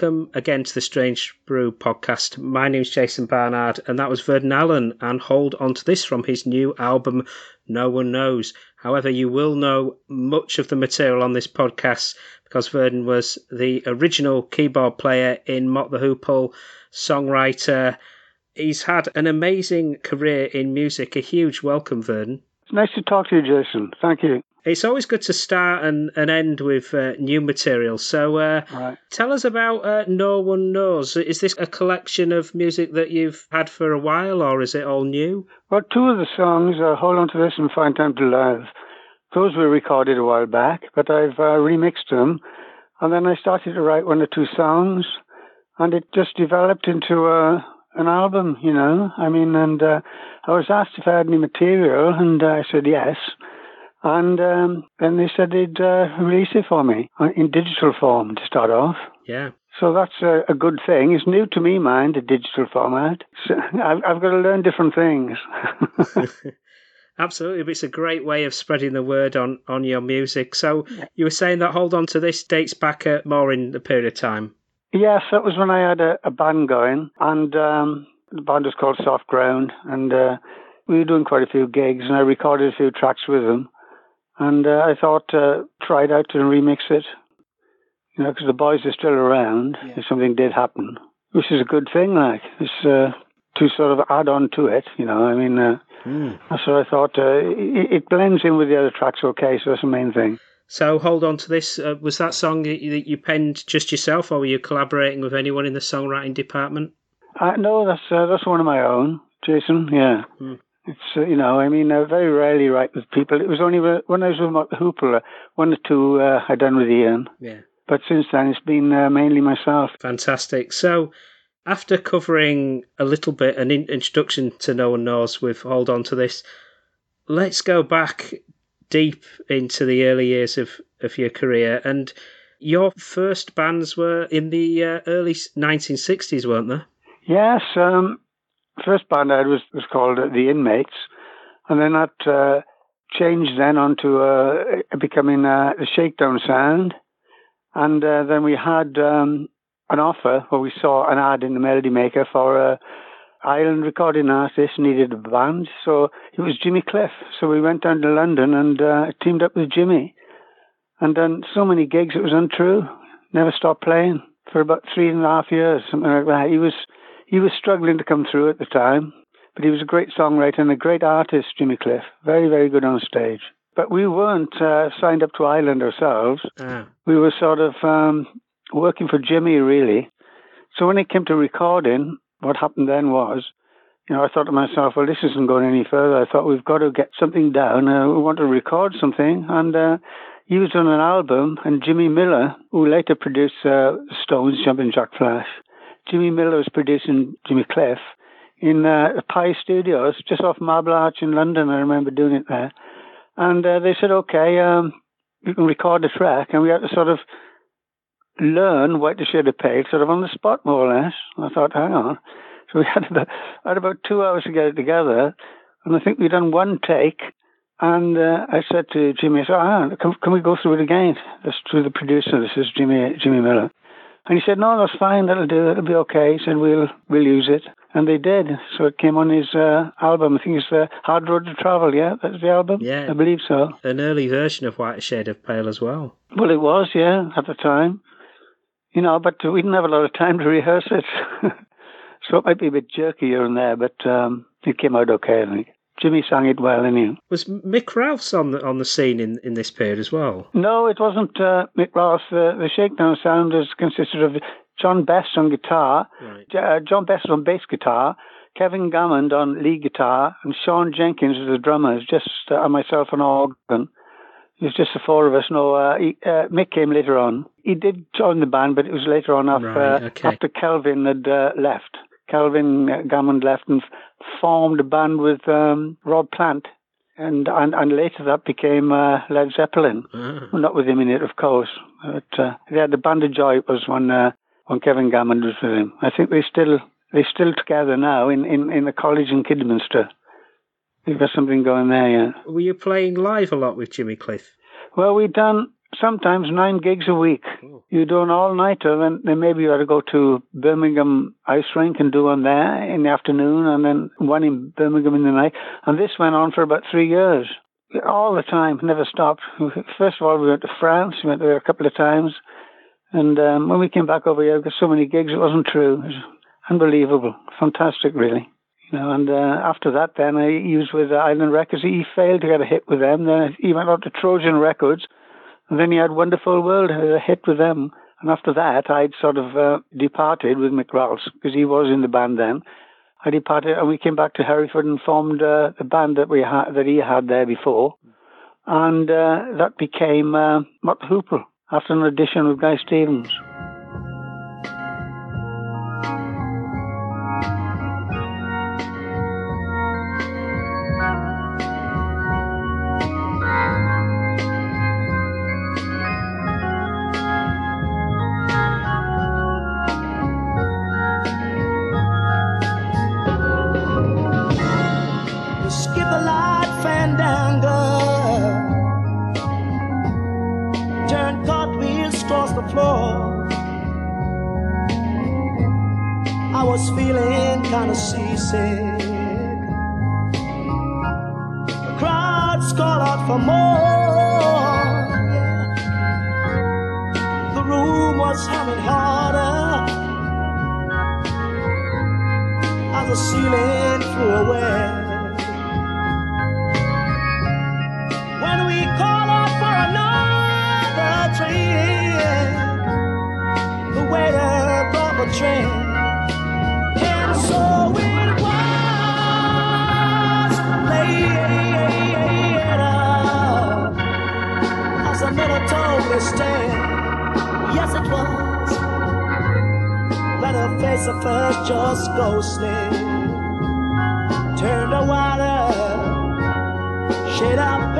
welcome again to the Strange Brew podcast. My name's Jason Barnard, and that was Verden Allen, and hold on to this from his new album, No One Knows. However, you will know much of the material on this podcast because Verden was the original keyboard player in Mott the Hoople, songwriter. He's had an amazing career in music. A huge welcome, Verden. It's nice to talk to you, Jason. Thank you. It's always good to start and, and end with uh, new material. So, uh, right. tell us about uh, No One Knows. Is this a collection of music that you've had for a while, or is it all new? Well, two of the songs, uh, Hold On to This and Find Time to Love, those were recorded a while back, but I've uh, remixed them. And then I started to write one or two songs, and it just developed into a, an album, you know. I mean, and uh, I was asked if I had any material, and I said yes. And um, then they said they'd uh, release it for me in digital form to start off. Yeah. So that's a, a, good thing. It's new to me, mind, the digital format. So I've, I've got to learn different things. Absolutely, but it's a great way of spreading the word on, on your music. So you were saying that Hold On to This dates back at more in the period of time. Yes, that was when I had a, a band going, and um, the band was called Soft Ground, and uh, we were doing quite a few gigs, and I recorded a few tracks with them. And uh, I thought, uh, try it out and remix it. You know, because the boys are still around yeah. if something did happen, which is a good thing, like, it's uh, to sort of add on to it, you know. I mean, uh, mm. so I thought uh, it, it, blends in with the other tracks okay, so that's the main thing. So hold on to this. Uh, was that song that you, that you, penned just yourself, or were you collaborating with anyone in the songwriting department? Uh, no, that's uh, that's one of my own, Jason. Yeah. Mm. It's uh, you know, I mean, I very rarely write with people. It was only when I was with Hoople, one or two uh, I done with Ian. Yeah. But since then, it's been uh, mainly myself. Fantastic. So, after covering a little bit an in- introduction to No One Knows with Hold On to This, let's go back deep into the early years of, of your career. And your first bands were in the uh, early 1960s, weren't they? Yes. Um, first band I had was, was called The Inmates. And then that uh, changed then onto uh, becoming uh, the Shakedown Sound. And uh, then we had um, an offer where we saw an ad in the Melody Maker for a island recording artist needed a band. So it was Jimmy Cliff. So we went down to London and uh, teamed up with Jimmy and done so many gigs it was untrue. Never stopped playing for about three and a half years, something like that. He was he was struggling to come through at the time, but he was a great songwriter and a great artist, Jimmy Cliff. Very, very good on stage. But we weren't uh, signed up to Island ourselves. Ah. We were sort of um, working for Jimmy, really. So when it came to recording, what happened then was, you know, I thought to myself, well, this isn't going any further. I thought we've got to get something down. Uh, we want to record something. And uh, he was on an album, and Jimmy Miller, who later produced uh, Stones, Jumping Jack Flash, Jimmy Miller was producing Jimmy Cliff in uh, Pye Studios, just off Marble Arch in London. I remember doing it there. And uh, they said, okay, um, you can record the track. And we had to sort of learn what to shade of pale sort of on the spot, more or less. I thought, hang on. So we had about, had about two hours to get it together. And I think we'd done one take. And uh, I said to Jimmy, I said, ah, can, can we go through it again? This to the producer. This is Jimmy Jimmy Miller. And he said, no, that's fine. That'll do. It'll be okay. He said, we'll, we'll use it. And they did. So it came on his uh, album. I think it's uh, Hard Road to Travel, yeah? That's the album? Yeah. I believe so. An early version of White Shade of Pale as well. Well, it was, yeah, at the time. You know, but we didn't have a lot of time to rehearse it. so it might be a bit jerky here and there, but um, it came out okay, I think. Jimmy sang it well, anyway. Was Mick Ralphs on the on the scene in, in this period as well? No, it wasn't uh, Mick Ralphs. The, the Shakedown Sound is consisted of John Best on guitar, right. uh, John Best on bass guitar, Kevin Gammond on lead guitar, and Sean Jenkins as the drummer. just uh, myself on organ. It was just the four of us. No, uh, he, uh, Mick came later on. He did join the band, but it was later on after, right, okay. after Kelvin had uh, left. Kelvin Gammond left and formed a band with um, Rob Plant. And, and and later that became uh, Led Zeppelin. Ah. Well, not with him in it, of course. But uh, yeah, the Band of Joy was when uh, when Kevin Gammond was with him. I think they're still they're still together now in, in, in the college in Kidderminster. They've got something going there, yeah. Were you playing live a lot with Jimmy Cliff? Well, we'd done sometimes nine gigs a week. Oh. You do an all nighter, then, then maybe you ought to go to Birmingham Ice Rink and do one there in the afternoon, and then one in Birmingham in the night. And this went on for about three years, all the time, never stopped. First of all, we went to France, we went there a couple of times, and um, when we came back over here, we got so many gigs, it wasn't true. It was unbelievable, fantastic, really. You know, and uh, after that, then I was with uh, Island Records. He failed to get a hit with them. Then he went on to Trojan Records, and then he had Wonderful World, a hit with them. And after that, I'd sort of uh, departed with Mick Ralphs because he was in the band then. I departed, and we came back to Hereford and formed uh, the band that we had that he had there before, and uh, that became uh, Mott after an audition with Guy Stevens. Was feeling kinda seasick. The crowds called out for more. The room was humming harder as the ceiling flew away. when we call out for another train. The waiter brought the train, yes it was. Let her face at first just ghostly. Turned the water shade up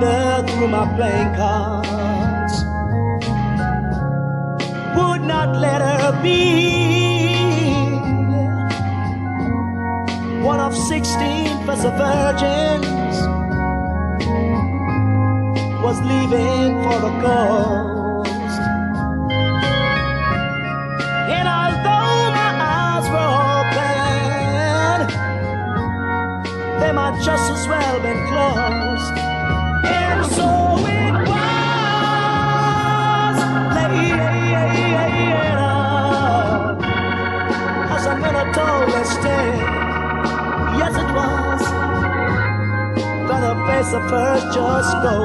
wander through my playing cards. Would not let her be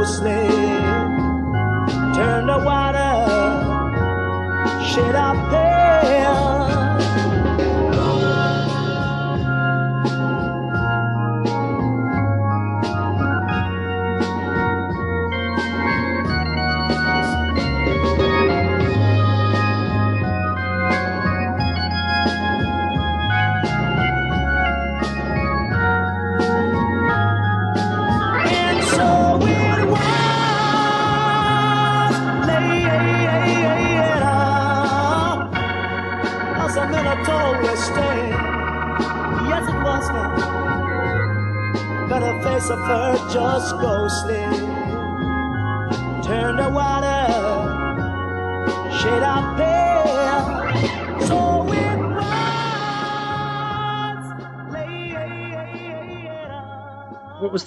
just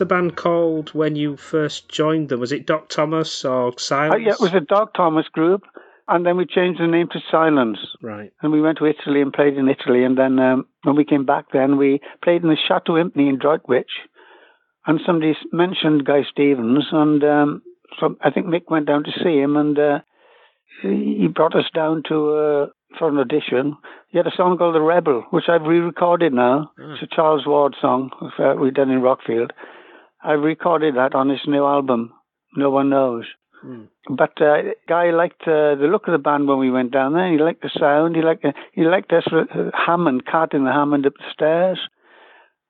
the band called when you first joined them? Was it Doc Thomas or Silence? Uh, yeah, it was a Doc Thomas group, and then we changed the name to Silence. right. And we went to Italy and played in Italy. And then um, when we came back, then we played in the Chateau Impney in Droitwich. And somebody mentioned Guy Stevens, and um, so I think Mick went down to see him, and uh, he brought us down to uh, for an audition. He had a song called The Rebel, which I've re-recorded now. Ah. It's a Charles Ward song uh, we've done in Rockfield. I've recorded that on this new album, No One Knows. Hmm. But uh, guy liked uh, the look of the band when we went down there. He liked the sound. He liked uh, he liked us uh, Hammond, carting the Hammond up the stairs,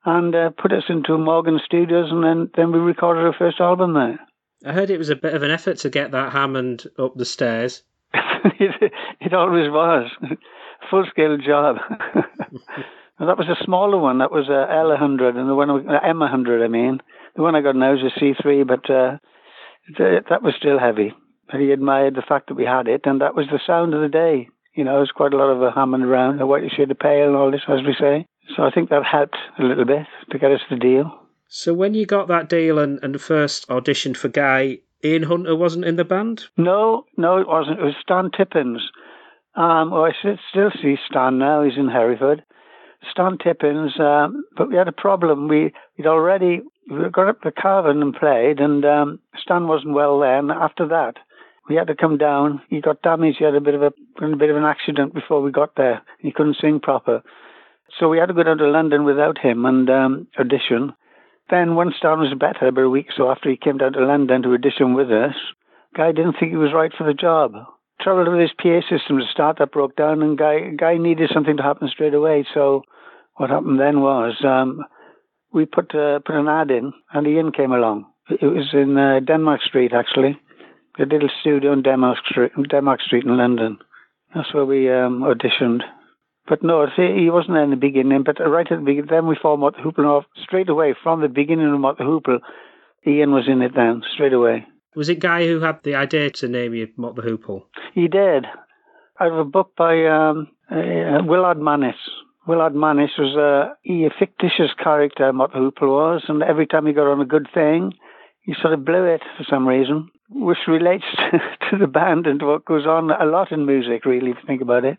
and uh, put us into Morgan Studios, and then then we recorded our first album there. I heard it was a bit of an effort to get that Hammond up the stairs. it, it always was full scale job. that was a smaller one. That was a L hundred, and the one uh, M hundred. I mean, the one I got now is a C three, but uh, th- that was still heavy. But he admired the fact that we had it, and that was the sound of the day. You know, there's quite a lot of a Hammond around, the white shade of pale, and all this, as we say. So I think that helped a little bit to get us the deal. So when you got that deal and, and first auditioned for Guy, Ian Hunter wasn't in the band? No, no, it wasn't. It was Stan Tippins. Um, well, I still see Stan now. He's in Hereford. Stan Tippins, um, but we had a problem. We, we'd already got up to Carvin and played, and um, Stan wasn't well then. After that, we had to come down. He got damaged. He had a bit of a, a bit of an accident before we got there. He couldn't sing proper. So we had to go down to London without him and um, audition. Then once Stan was better, about a week so after he came down to London to audition with us, Guy didn't think he was right for the job. Trouble with his PA system, the startup broke down, and Guy Guy needed something to happen straight away. So what happened then was um, we put uh, put an ad in, and Ian came along. It was in uh, Denmark Street actually, a little studio in Denmark Street, Denmark Street in London. That's where we um, auditioned. But no, see, he wasn't there in the beginning. But right at the beginning, then we formed the Hoople. Off straight away from the beginning of the Hoople, Ian was in it then straight away. Was it Guy who had the idea to name you Mott the Hoople? He did. Out of a book by um, uh, Willard Manus. Willard Manus was a, he, a fictitious character, Mott the Hoople was, and every time he got on a good thing, he sort of blew it for some reason, which relates to, to the band and to what goes on a lot in music, really, if you think about it.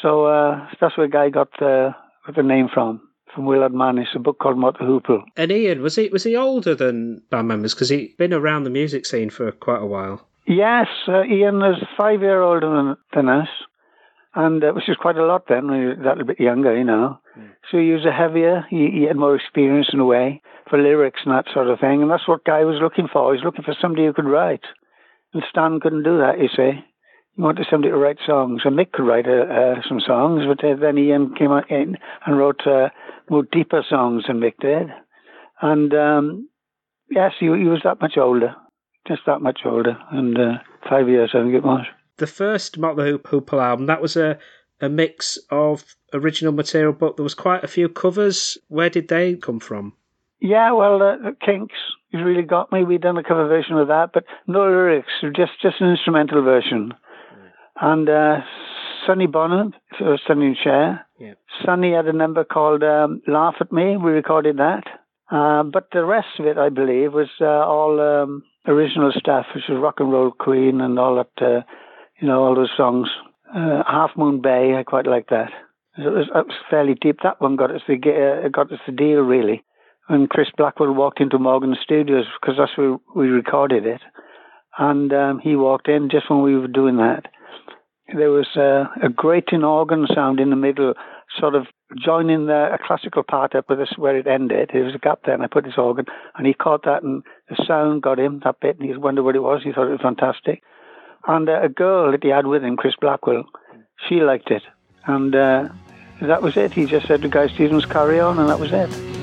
So uh, that's where Guy got the, got the name from, from Willard Manus, a book called Mott the Hoople. And Ian, was he was he older than band members? Because he'd been around the music scene for quite a while. Yes, uh, Ian is five year older than, than us, and uh, which is quite a lot then. He was a little bit younger, you know. So he was a heavier. He, he had more experience in a way for lyrics and that sort of thing, and that's what Guy was looking for. He was looking for somebody who could write, and Stan couldn't do that. You see, he wanted somebody to write songs, and Mick could write uh, uh, some songs, but uh, then Ian came in and wrote uh, more deeper songs than Mick did, and um, yes, he, he was that much older just that much older, and uh, five years I think it was. The first Mott the Hoop- Hoople album that was a a mix of original material, but there was quite a few covers. Where did they come from? Yeah, well, uh, the Kinks has really got me. We'd done a cover version of that, but no lyrics, just just an instrumental version. And uh, Sonny Bono, so Sonny and Cher. Yeah. Sonny had a number called um, "Laugh at Me." We recorded that, uh, but the rest of it, I believe, was uh, all um, original stuff, which was Rock and Roll Queen and all that. Uh, you know, all those songs. Uh, Half Moon Bay, I quite like that. It was, that was fairly deep. That one got us the uh, got us the deal really. When Chris Blackwell walked into Morgan Studios, because that's where we recorded it, and um, he walked in just when we were doing that. There was uh, a grating organ sound in the middle, sort of joining the, a classical part up with us where it ended. There was a gap there, and I put this organ, and he caught that, and the sound got him that bit, and he wondered what it was. He thought it was fantastic. And uh, a girl that he had with him, Chris Blackwell, she liked it, and uh, that was it. He just said to Guy Stevens, "Carry on," and that was it.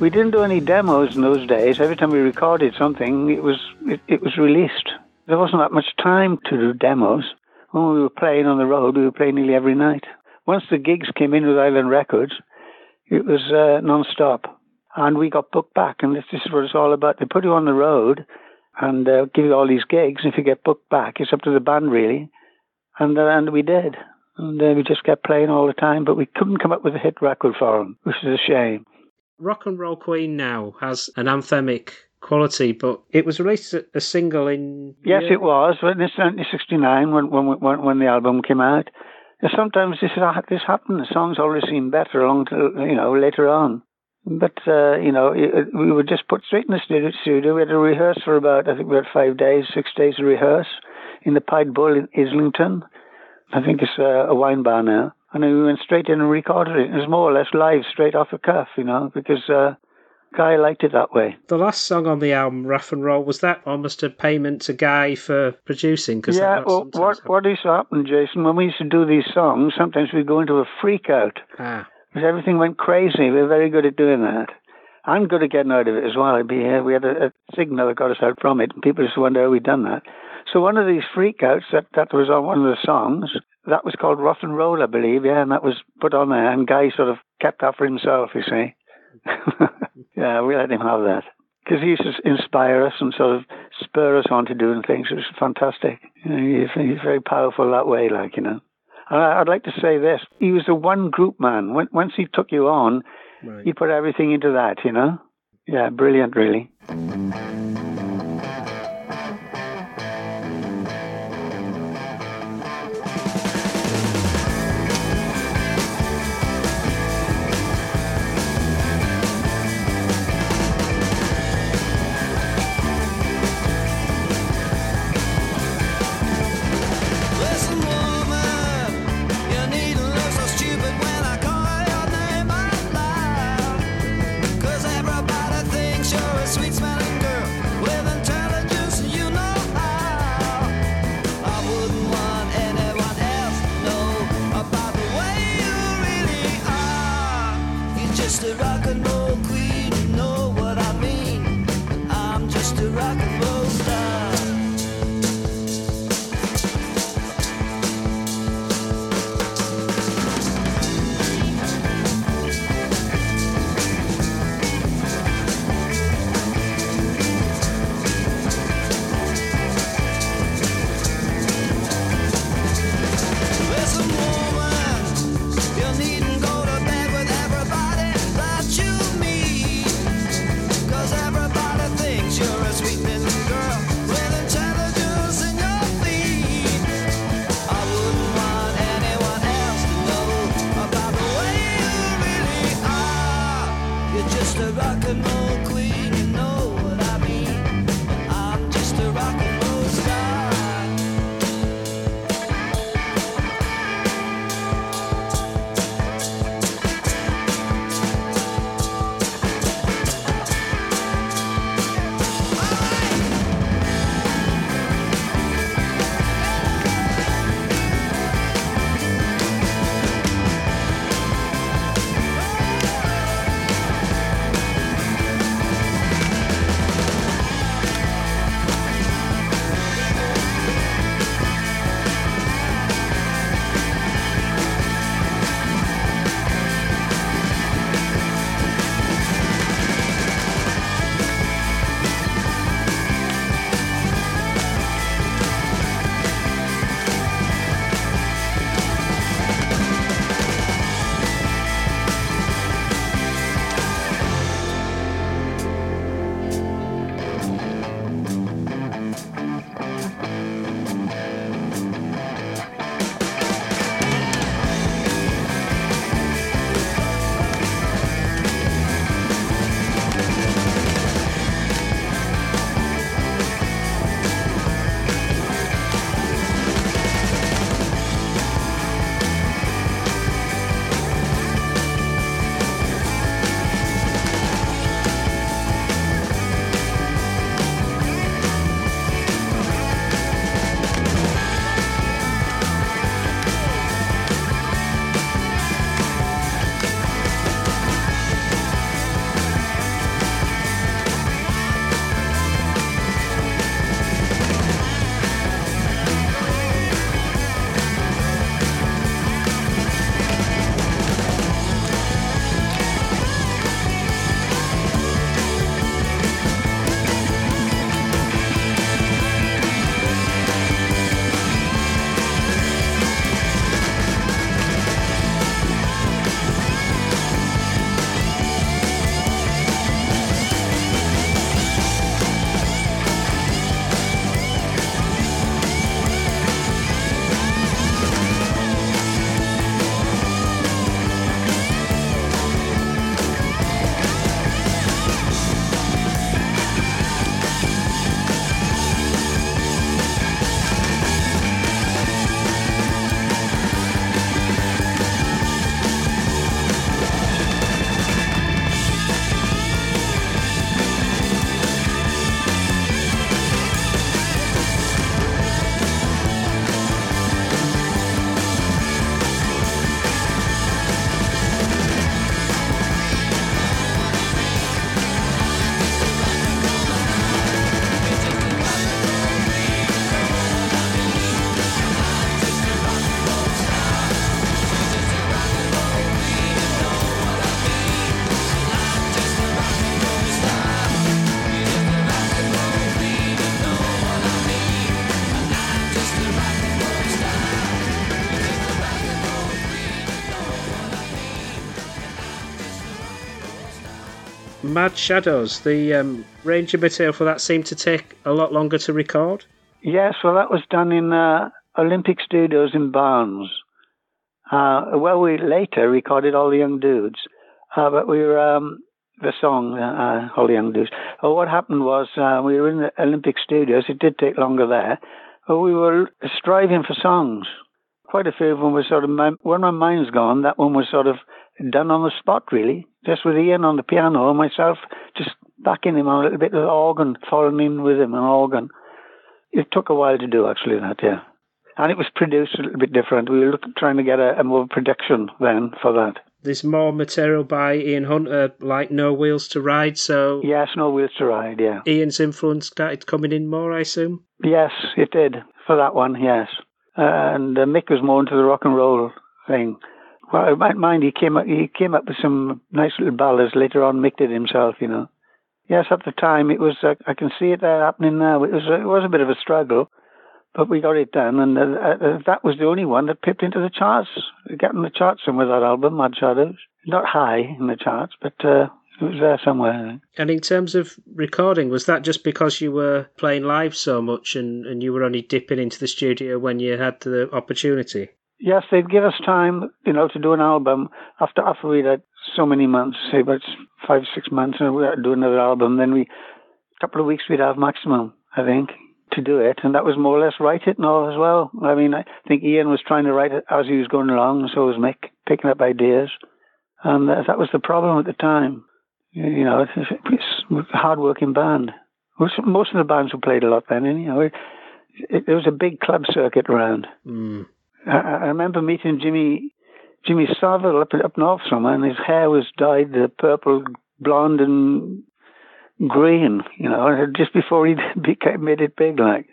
We didn't do any demos in those days. Every time we recorded something, it was it, it was released. There wasn't that much time to do demos. When we were playing on the road, we were playing nearly every night. Once the gigs came in with Island Records, it was uh, non-stop. And we got booked back, and this, this is what it's all about. They put you on the road and uh, give you all these gigs. If you get booked back, it's up to the band, really. And, uh, and we did. And uh, we just kept playing all the time, but we couldn't come up with a hit record for them, which is a shame. Rock and Roll Queen now has an anthemic quality, but it was released as a single in. Yes, it was. In 1969, when, when, when, the album came out. Sometimes this, this happened. The songs always seem better along to, you know, later on. But, uh, you know, it, we were just put straight in the studio. We had to rehearse for about, I think we had five days, six days to rehearse in the Pied Bull in Islington. I think it's a, a wine bar now. And we went straight in and recorded it. It was more or less live, straight off the cuff, you know, because uh, Guy liked it that way. The last song on the album, Wrath and Wroll, was that almost a payment to Guy for producing? Cause yeah, well, what, what used to happen, Jason, when we used to do these songs, sometimes we'd go into a freak out. Ah. Because everything went crazy. We were very good at doing that. I'm good at getting out of it as well. I'd be here. We had a, a signal that got us out from it, and people just wonder how we'd done that. So one of these freakouts that, that was on one of the songs, that was called Wrath and Wroll, I believe, yeah, and that was put on there, and Guy sort of kept that for himself, you see. yeah, we let him have that. Because he used to inspire us and sort of spur us on to doing things. It was fantastic. You know, he's, he's very powerful that way, like, you know. And I, would like to say this. He was the one group man. When, once he took you on, right. he put everything into that, you know. Yeah, brilliant, really. Mad Shadows, the um, range of material for that seemed to take a lot longer to record. Yes, well, that was done in uh, Olympic Studios in Barnes. Uh, well, we later recorded All the Young Dudes, uh, but we were um, the song uh, All the Young Dudes. Well, what happened was uh, we were in the Olympic Studios. It did take longer there, but we were striving for songs. Quite a few of them were sort of when my mind's gone. That one was sort of done on the spot, really, just with Ian on the piano and myself just backing him on a little bit with organ, falling in with him and organ. It took a while to do actually that, yeah and it was produced a little bit different. We were looking, trying to get a, a more production then for that. There's more material by Ian Hunter, like No Wheels to Ride. So yes, No Wheels to Ride. Yeah, Ian's influence started coming in more, I assume. Yes, it did for that one. Yes, uh, and uh, Mick was more into the rock and roll thing. Well, mind he came up, he came up with some nice little ballads later on. mixed it himself, you know. Yes, at the time it was. Uh, I can see it there happening now. It was. it was a bit of a struggle but we got it done, and uh, uh, that was the only one that pipped into the charts, getting the charts with that album, Mad Shadows. Not high in the charts, but uh, it was there somewhere. And in terms of recording, was that just because you were playing live so much and, and you were only dipping into the studio when you had the opportunity? Yes, they'd give us time, you know, to do an album after after we'd had so many months, say about five, six months, and we'd do another album. Then we, a couple of weeks, we'd have maximum, I think to do it, and that was more or less write it and all as well. I mean, I think Ian was trying to write it as he was going along, and so was Mick, picking up ideas, and that was the problem at the time. You know, it's, it's a hard-working band. Most of the bands who played a lot then, know, it, it, was a big club circuit around. Mm. I, I remember meeting Jimmy Jimmy Savile up up north somewhere, and his hair was dyed the purple, blonde, and green, you know, just before he became made it big, like.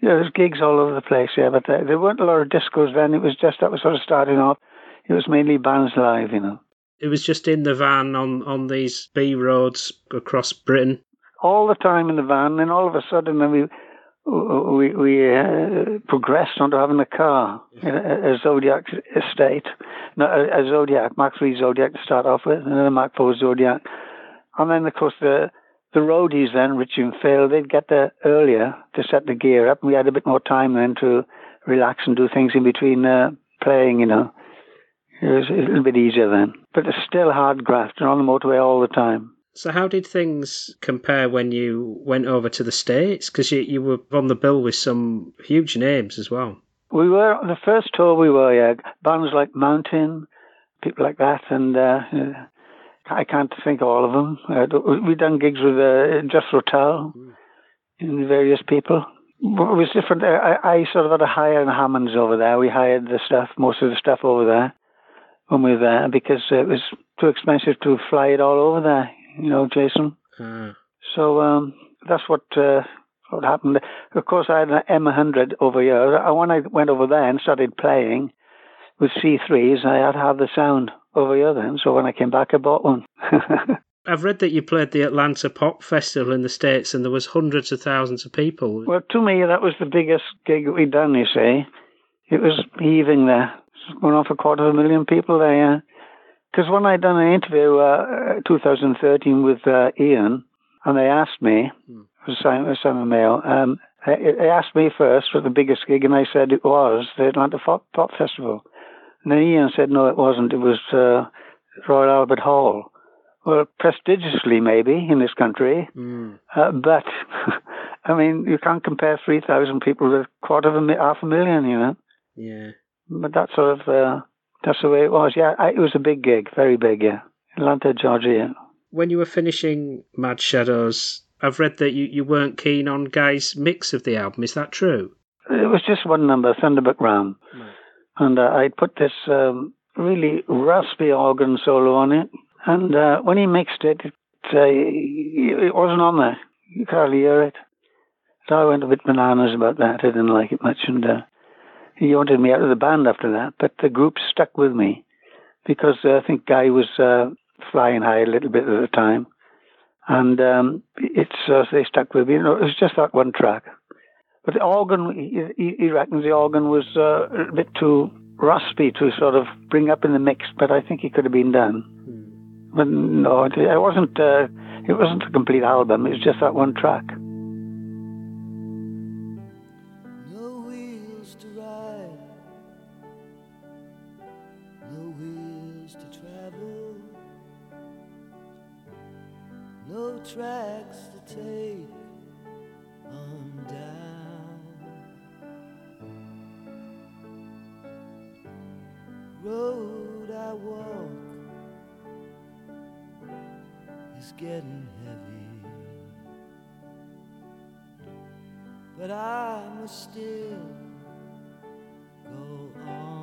You know, there's gigs all over the place, yeah, but there, there weren't a lot of discos then. It was just that was sort of starting off. It was mainly bands live, you know. It was just in the van on on these B roads across Britain. All the time in the van, and all of a sudden, then we we we uh, progressed onto having a car, a, a Zodiac estate, no, a, a Zodiac Mark III Zodiac to start off with, and then a Mark IV Zodiac, and then of course the the roadies then, Richie and Phil, they'd get there earlier to set the gear up. And We had a bit more time then to relax and do things in between uh, playing, you know. It was a little bit easier then. But it's still hard graft and on the motorway all the time. So how did things compare when you went over to the States? Because you, you were on the bill with some huge names as well. We were, on the first tour we were, yeah, bands like Mountain, people like that, and uh, I can't think of all of them. Uh, we've done gigs with uh, Jethro Tull mm. and various people. It was different. I, I sort of had a hire in Hammonds over there. We hired the stuff, most of the stuff over there when we were there because it was too expensive to fly it all over there, you know, Jason. Mm. So um, that's what uh, what happened. Of course, I had an M100 over here. When I went over there and started playing with C3s, I had to have the sound over here then. So when I came back, I bought one. I've read that you played the Atlanta Pop Festival in the States and there was hundreds of thousands of people. Well, to me, that was the biggest gig we'd done, you see. It was heaving there. Going on for a quarter of a million people there, yeah. Because when I'd done an interview, uh, 2013, with uh, Ian, and they asked me, hmm. was Simon, Simon Mayo, um, they asked me first for the biggest gig, and I said it was the Atlanta Pop, Pop Festival. And then Ian said, no, it wasn't. It was uh, Royal Albert Hall. Well, prestigiously, maybe, in this country. Mm. Uh, but, I mean, you can't compare 3,000 people with a quarter of a, half a million, you know? Yeah. But that sort of, uh, that's the way it was. Yeah, I, it was a big gig, very big, yeah. Atlanta, Georgia. When you were finishing Mad Shadows, I've read that you, you weren't keen on Guy's mix of the album. Is that true? It was just one number, Thunderbuck Ram. Right and uh, I put this um, really raspy organ solo on it. And uh, when he mixed it, it, uh, it wasn't on there. You could hardly hear it. So I went a bit bananas about that. I didn't like it much, and uh, he wanted me out of the band after that, but the group stuck with me because uh, I think Guy was uh, flying high a little bit at the time, and um, it's uh, they stuck with me. You know, it was just that one track, but the organ he, he reckons the organ was uh, a bit too raspy to sort of bring up in the mix, but I think it could have been done. Hmm. But no, it, wasn't. Uh, it wasn't a complete album. It was just that one track. tracks to take on down. Road I walk is getting heavy, but I must still go on.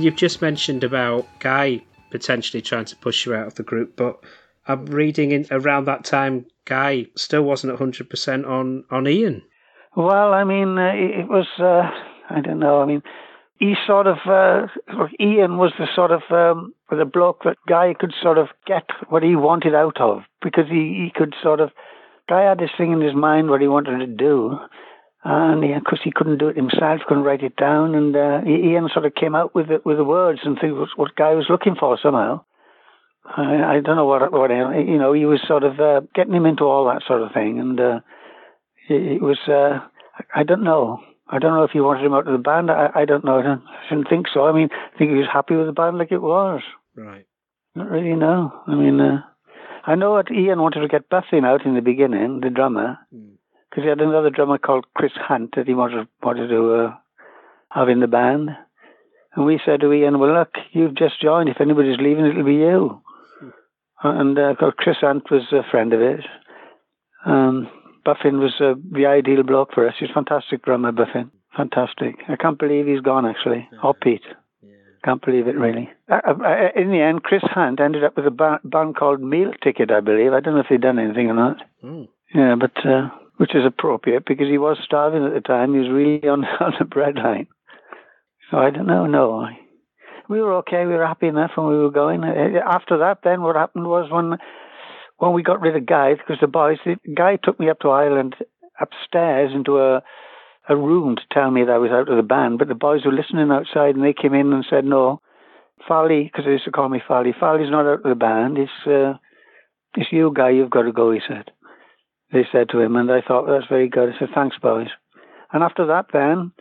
You've just mentioned about Guy potentially trying to push you out of the group, but I'm reading in around that time, Guy still wasn't 100% on, on Ian. Well, I mean, uh, it was, uh, I don't know, I mean, he sort of, uh, Ian was the sort of, um, the bloke that Guy could sort of get what he wanted out of because he, he could sort of, Guy had this thing in his mind what he wanted to do. And because he, he, couldn't do it himself, couldn't write it down, and uh, Ian sort of came out with it, with the words and things what Guy was looking for somehow. I, I don't know what what you know. He was sort of uh, getting him into all that sort of thing, and uh, it, it was. Uh, I don't know. I don't know if he wanted him out of the band. I, I don't know. I, don't, I shouldn't think so. I mean, I think he was happy with the band like it was. Right. Not really. No. I mean, uh, I know that Ian wanted to get Buffin out in the beginning, the drummer, because he had another drummer called Chris Hunt that he wanted wanted to uh, have in the band. And we said to Ian, "Well, look, you've just joined. If anybody's leaving, it'll be you." and uh, Chris Hunt was a friend of his. Um, Buffin was uh, the ideal bloke for us. He's a fantastic drummer, Buffin. Fantastic. I can't believe he's gone, actually. Yeah. Or Pete. Yeah. Can't believe it, really. Uh, uh, in the end, Chris Hunt ended up with a ba- band called Meal Ticket, I believe. I don't know if he'd done anything or not. Mm. Yeah, but uh, which is appropriate because he was starving at the time. He was really on, on the breadline. So I don't know. No, we were okay. We were happy enough when we were going. After that, then what happened was when when we got rid of Guy, because the boys, the guy took me up to Island upstairs into a a room to tell me that I was out of the band, but the boys were listening outside and they came in and said, no, Fally, because they used to call me Fally, Fally's not out of the band. It's, uh, it's you, Guy, you've got to go, he said. They said to him, and I thought, well, that's very good. I said, thanks, boys. And after that, then,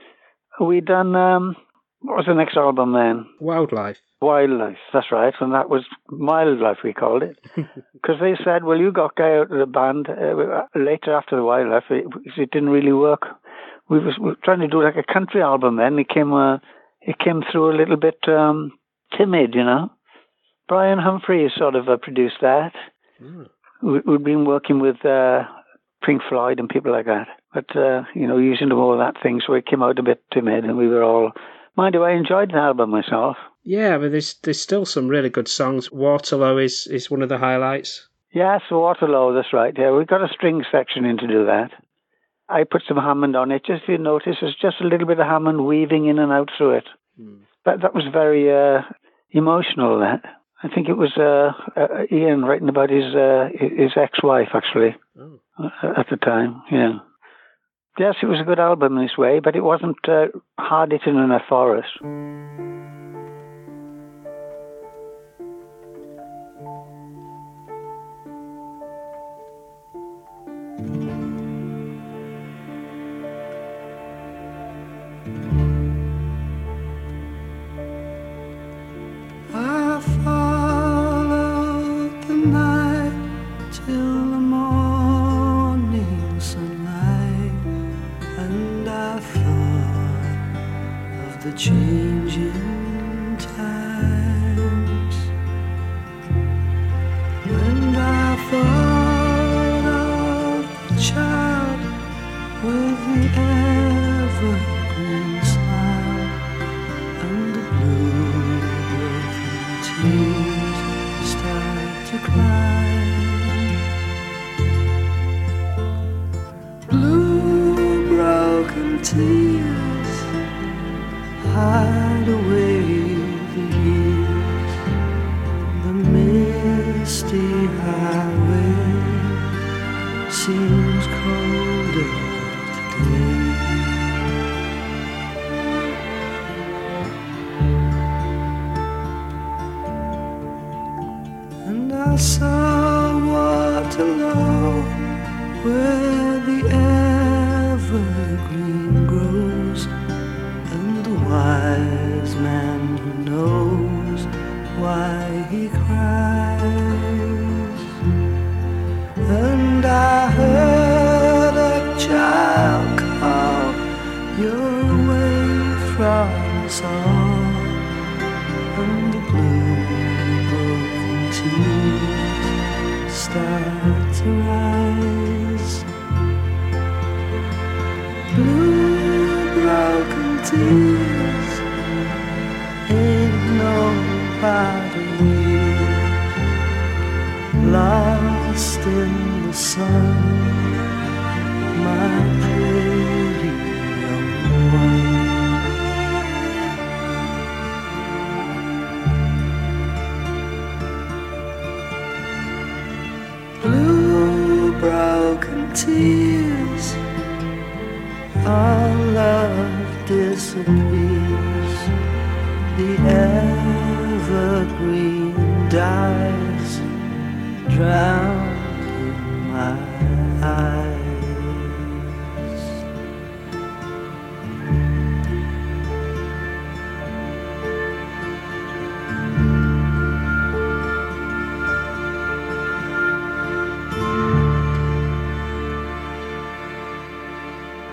we done um, what was the next album then? Wildlife. Wildlife, that's right. And that was Wildlife, we called it. Because they said, well, you got Guy out of the band uh, later after the Wildlife. It, it didn't really work. We, was, we were trying to do like a country album then. It came, uh, it came through a little bit um, timid, you know. Brian Humphries sort of uh, produced that. Mm. We, we'd been working with uh, Pink Floyd and people like that. But, uh, you know, using them all that thing, so it came out a bit timid and we were all Mind you, I enjoyed the album myself. Yeah, but there's there's still some really good songs. Waterloo is, is one of the highlights. Yes, Waterloo, that's right. Yeah, we got a string section in to do that. I put some Hammond on it. Just if you notice, there's just a little bit of Hammond weaving in and out through it. Hmm. But that was very uh, emotional. That I think it was uh, uh, Ian writing about his uh, his ex-wife actually oh. At the time. Yeah. Yes, it was a good album in this way, but it wasn't uh, hard hitting enough for us. In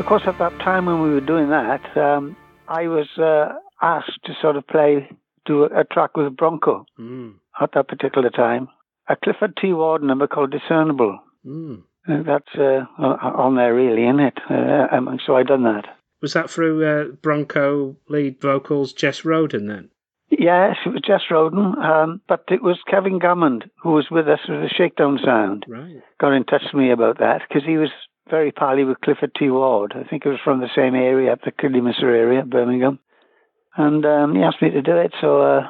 course, at that time when we were doing that, um, I was uh, asked to sort of play, do a, a track with Bronco Mm. at that particular time. A Clifford T. Ward number called Discernible. Mm. Uh, That's uh, on there, really, isn't it? Uh, um, so I done that. Was that through uh, Bronco lead vocals Jess Roden then? Yes, it was Jess Roden, um, but it was Kevin Gammond who was with us with the Shakedown Sound. Right. Got in touch with me about that because he was very pally with Clifford T. Ward. I think it was from the same area, up the Kidderminster area, Birmingham. And um, he asked me to do it, so uh,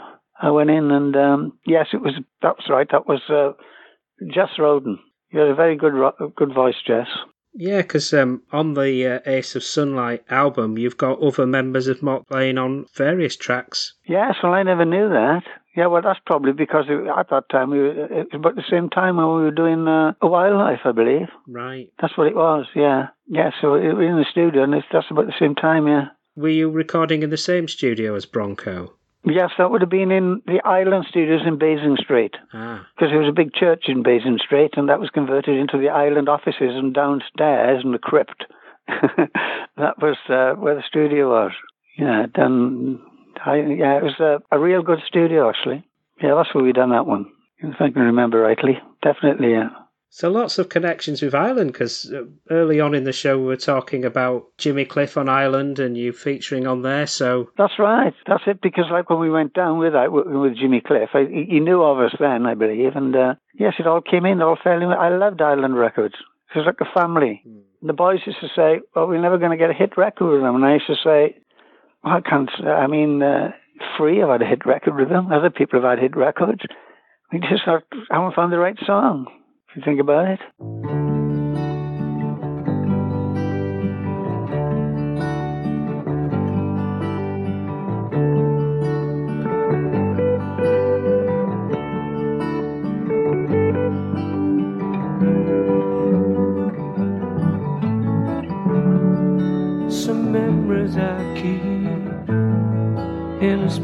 I went in and um, yes, it was that was right. That was uh, Jess Roden. You had a very good ro- good voice, Jess. Yeah, because um, on the uh, Ace of Sunlight album, you've got other members of Mott playing on various tracks. Yes, well, I never knew that. Yeah, well, that's probably because at that time we were, it was about the same time when we were doing uh, a wildlife, I believe. Right. That's what it was. Yeah, yeah. So we were in the studio, and it's, that's about the same time. Yeah. Were you recording in the same studio as Bronco? Yes, that would have been in the Island Studios in Basing Street. Ah, because there was a big church in Basing Street, and that was converted into the island offices and downstairs in the crypt. that was uh, where the studio was. Yeah, done. I, yeah, it was a, a real good studio actually. Yeah, that's where we done that one. If I can remember rightly, definitely. Yeah. so lots of connections with Island because uh, early on in the show we were talking about Jimmy Cliff on Island and you featuring on there. So That's right. That's it. Because like when we went down with with Jimmy Cliff, I, he knew of us then, I believe, and uh, yes, it all came in. All in. I loved Island Records. It was like a family. The boys used to say, "Well, we're never going to get a hit record with them," and I used to say, "I can't." I mean, uh, Free have had a hit record with them. Other people have had hit records. We just not, haven't found the right song. If you think about it.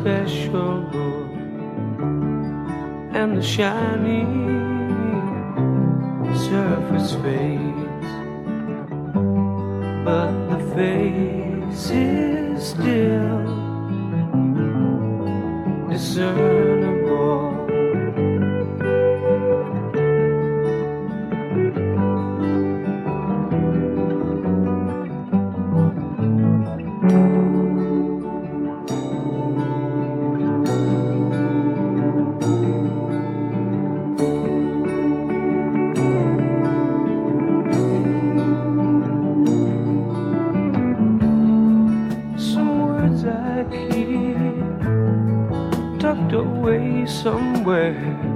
Special book, and the shiny surface fades, but the face is still discernible. Somewhere.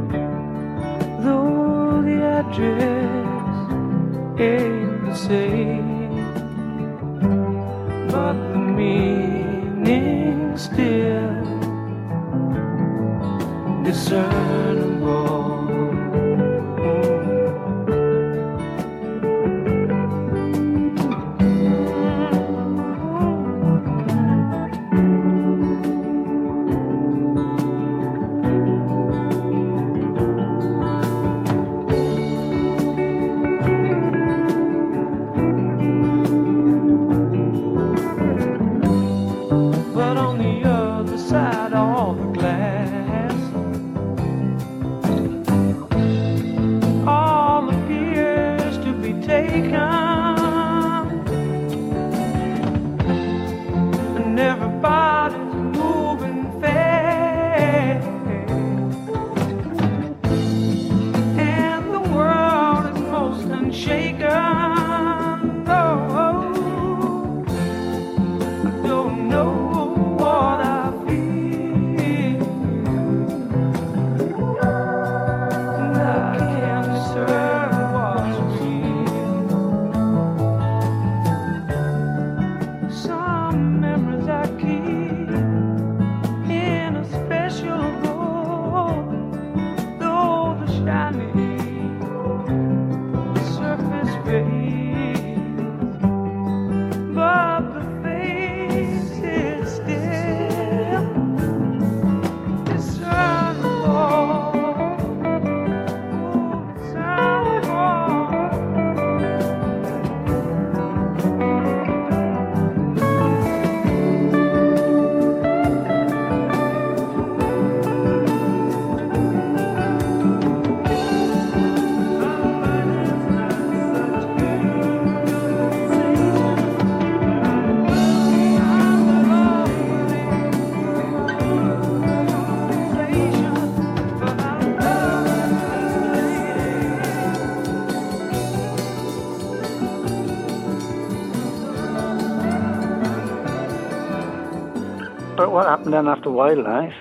Happened then after Wildlife?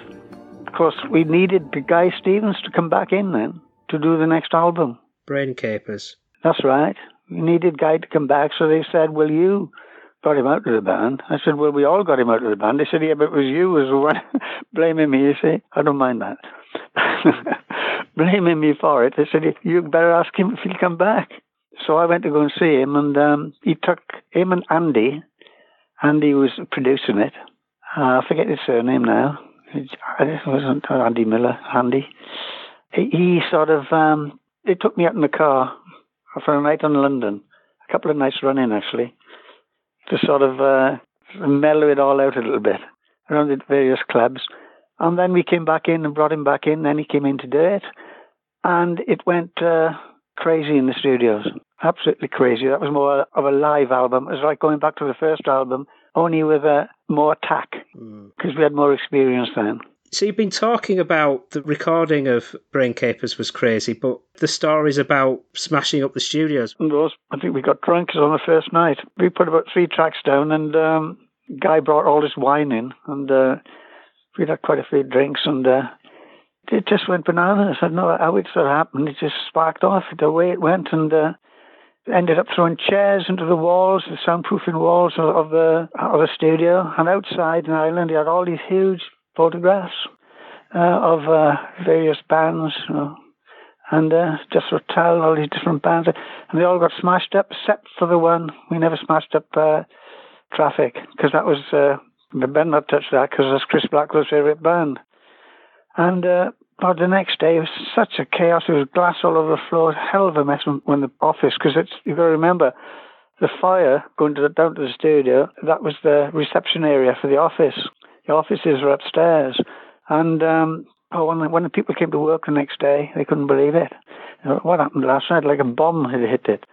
Of course, we needed Guy Stevens to come back in then to do the next album. Brain Capers. That's right. We needed Guy to come back, so they said, "Well, you got him out of the band." I said, "Well, we all got him out of the band." They said, "Yeah, but it was you who was the one blaming me." You see, I don't mind that. blaming me for it. They said, "You better ask him if he'll come back." So I went to go and see him, and um, he took him and Andy. Andy was producing it. Uh, I forget his surname now. It wasn't Andy Miller. Andy. He, he sort of. Um, took me out in the car for a night in London, a couple of nights running actually, to sort of uh, mellow it all out a little bit around the various clubs. And then we came back in and brought him back in. Then he came in to do it, and it went uh, crazy in the studios. Absolutely crazy. That was more of a live album. It was like going back to the first album, only with a more attack because mm. we had more experience then. So you've been talking about the recording of Brain Capers was crazy, but the stories about smashing up the studios. Was I think we got drunk on the first night. We put about three tracks down, and um, guy brought all this wine in, and uh, we had quite a few drinks, and uh, it just went bananas. I don't know how it sort of happened. It just sparked off the way it went, and uh, ended up throwing chairs into the walls, the soundproofing walls of the of the studio, and outside in Island, you had all these huge photographs uh, of uh, various bands, you know, and uh, just for tell all these different bands, and they all got smashed up, except for the one we never smashed up. Uh, traffic because that was uh, Ben not touched that because that's Chris Blackwell's favorite band, and uh, but the next day it was such a chaos. There was glass all over the floor, hell of a mess when, when the office because it's you got to remember the fire going to the, down to the studio. That was the reception area for the office. The offices were upstairs. And um, oh, when, when the people came to work the next day, they couldn't believe it. You know, what happened last night? Like a bomb had hit it.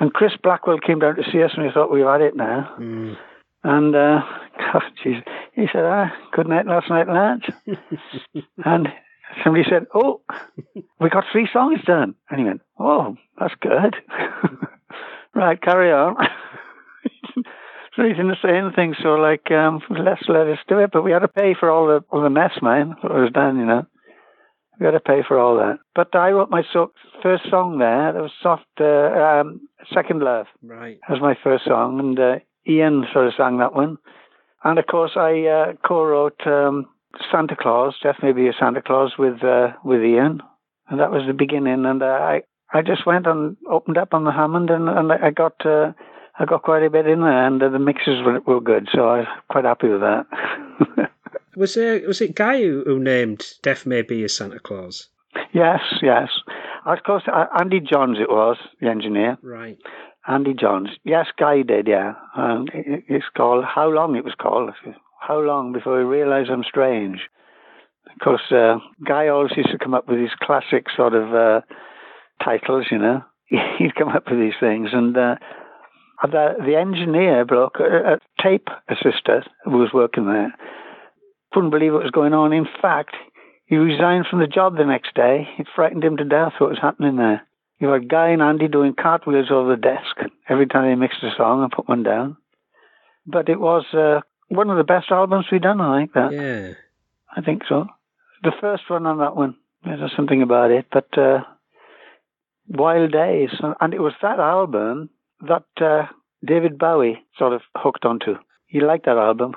And Chris Blackwell came down to see us, and we thought we've had it now. Mm. And uh, God, geez, he said, "Ah, good night last night, lads." and somebody said, "Oh, we got three songs done," and he went, "Oh, that's good." right, carry on. So he didn't say anything, so like, um, let's let us do it. But we had to pay for all the all the mess, man. What was done, you know. We had to pay for all that. But I wrote my so- first song there. That was soft, uh, um, second love. Right. That was my first song, and uh, Ian sort of sang that one. And of course, I uh, co-wrote um, Santa Claus. Death may be a Santa Claus with uh, with Ian, and that was the beginning. And uh, I I just went and opened up on the Hammond, and, and I got uh, I got quite a bit in there, and the mixes were, were good, so I was quite happy with that. was it was it Guy who, who named Death May Be as Santa Claus? Yes, yes. Of course, uh, Andy Johns it was the engineer. Right. Andy Johns. Yes, Guy did. Yeah. Um, it, it's called How Long it was called. How long before we realise I'm strange? Because uh, Guy always used to come up with these classic sort of uh, titles, you know. He'd come up with these things, and uh, the, the engineer bloke, a, a tape assistant who was working there, couldn't believe what was going on. In fact, he resigned from the job the next day. It frightened him to death what was happening there. You had Guy and Andy doing cartwheels over the desk every time they mixed a song and put one down. But it was uh, one of the best albums we've done, I think that. Yeah. I think so. The first one on that one. There's something about it. But uh, Wild Days. And it was that album that uh, David Bowie sort of hooked onto. He liked that album.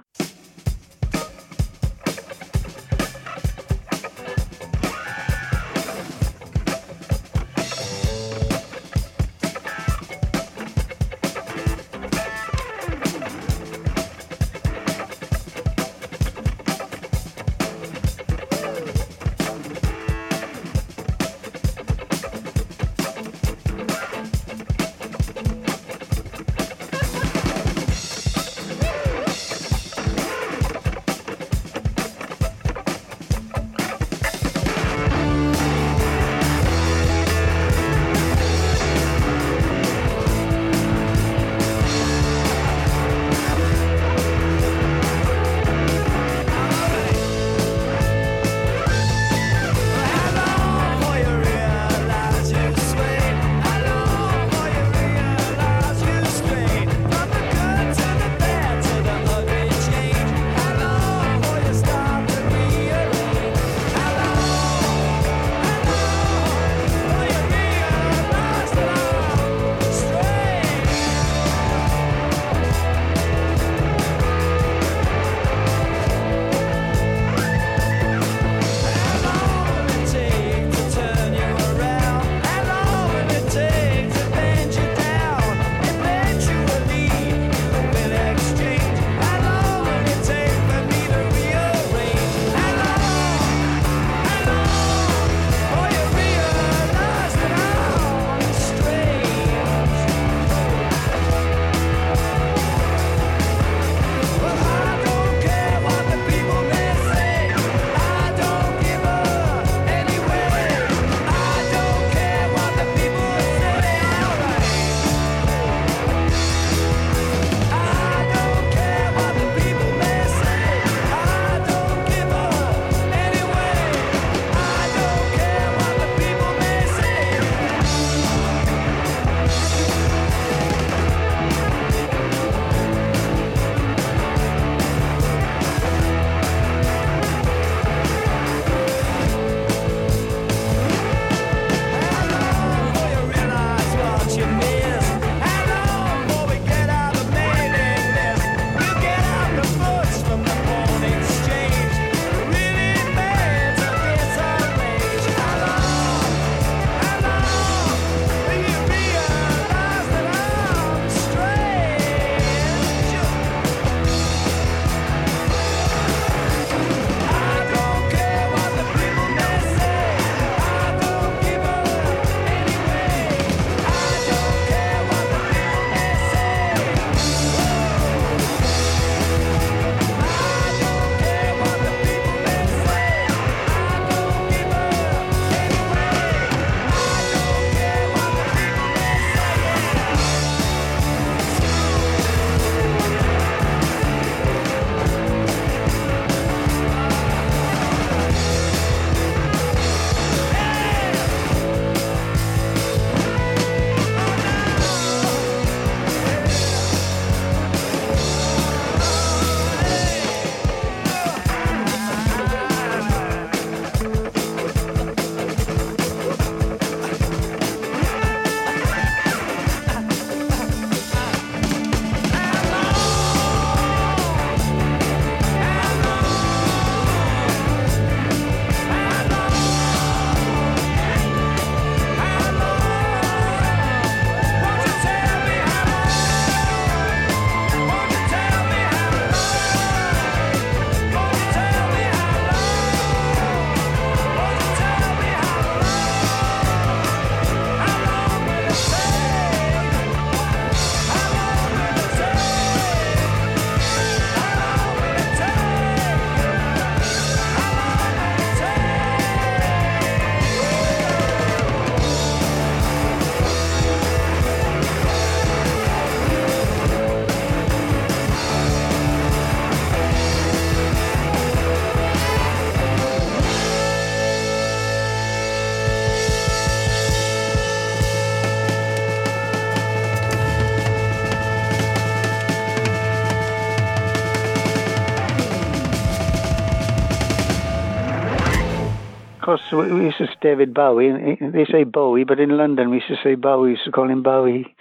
Course, we used to say David Bowie. They say Bowie, but in London we used to say Bowie. We used to call him Bowie.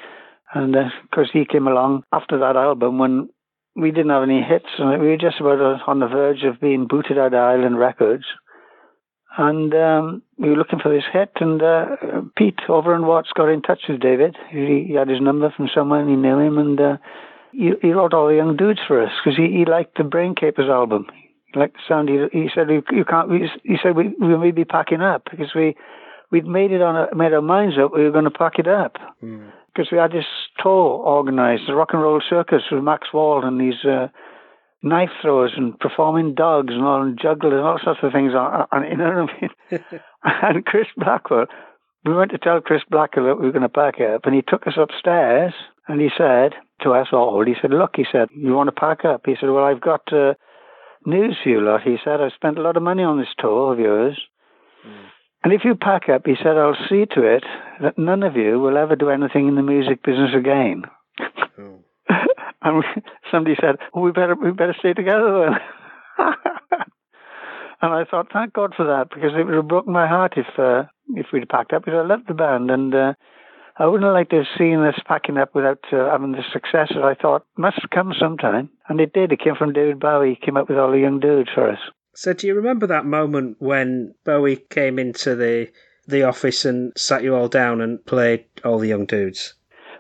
And because he came along after that album when we didn't have any hits, and we were just about uh, on the verge of being booted out of Island Records. And um, we were looking for this hit, and uh, Pete Overend Watts got in touch with David. He, he had his number from someone, he knew him, and uh, he, he wrote all the young dudes for us because he, he liked the Brain Capers album. He Sandy. He, he said, "You can't." We, he said, "We we may be packing up because we we'd made it on a, made our minds up. We were going to pack it up." because we had this tour organised, the rock and roll circus with Max Wall and these uh, knife throwers and performing dogs and all and jugglers and all sorts of things. On, on, you know what I mean? and Chris Blackwell, we went to tell Chris Blackwell that we were going to pack up, and he took us upstairs and he said to us all, he said, "Look," he said, "you want to pack up?" He said, "Well, I've got." Uh, News for you lot, he said. I've spent a lot of money on this tour of yours. And if you pack up, he said, I'll see to it that none of you will ever do anything in the music business again. Oh. and somebody said, oh, we better we better stay together then. and I thought, thank God for that, because it would have broken my heart if uh, if we'd packed up. Because I loved the band, and uh, I wouldn't have liked to have seen us packing up without uh, having the success that I thought must come sometime. And it did. It came from David Bowie. He came up with all the young dudes for us. So, do you remember that moment when Bowie came into the the office and sat you all down and played all the young dudes?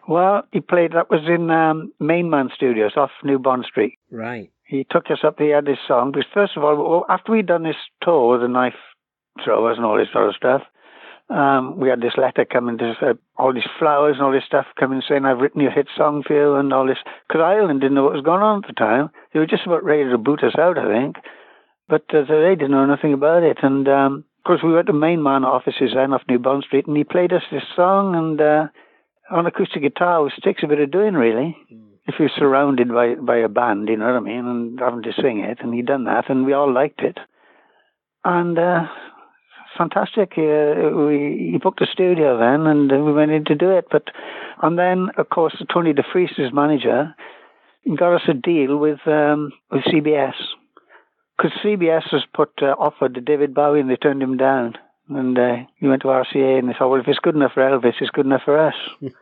Well, he played, that was in um, Mainman Studios off New Bond Street. Right. he took us up. He had this song because first of all, after we'd done this tour with the knife throwers and all this sort of stuff, um, we had this letter coming to uh, all these flowers and all this stuff coming saying, "I've written your hit song for you" and all this. Because Island didn't know what was going on at the time. They were just about ready to boot us out, I think. But uh, they didn't know nothing about it. And um, of course, we went to MainMan offices then off New Bond Street, and he played us this song and uh, on acoustic guitar, which takes a bit of doing, really if you're surrounded by by a band, you know what I mean, and having to sing it, and he'd done that, and we all liked it, and uh, fantastic. Uh, we he booked a studio then, and we went in to do it. But and then, of course, Tony DeFries, his manager, got us a deal with um, with CBS because CBS has put uh, offered to David Bowie, and they turned him down. And uh, he went to RCA, and they thought, well, if it's good enough for Elvis, it's good enough for us.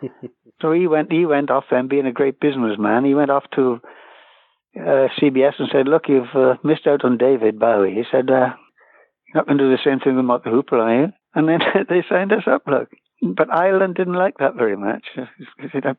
So he went. He went off then, being a great businessman. He went off to uh, CBS and said, "Look, you've uh, missed out on David Bowie." He said, uh, "You're not going to do the same thing with Mott the Hoople, you?" And then they signed us up. Look, but Island didn't like that very much.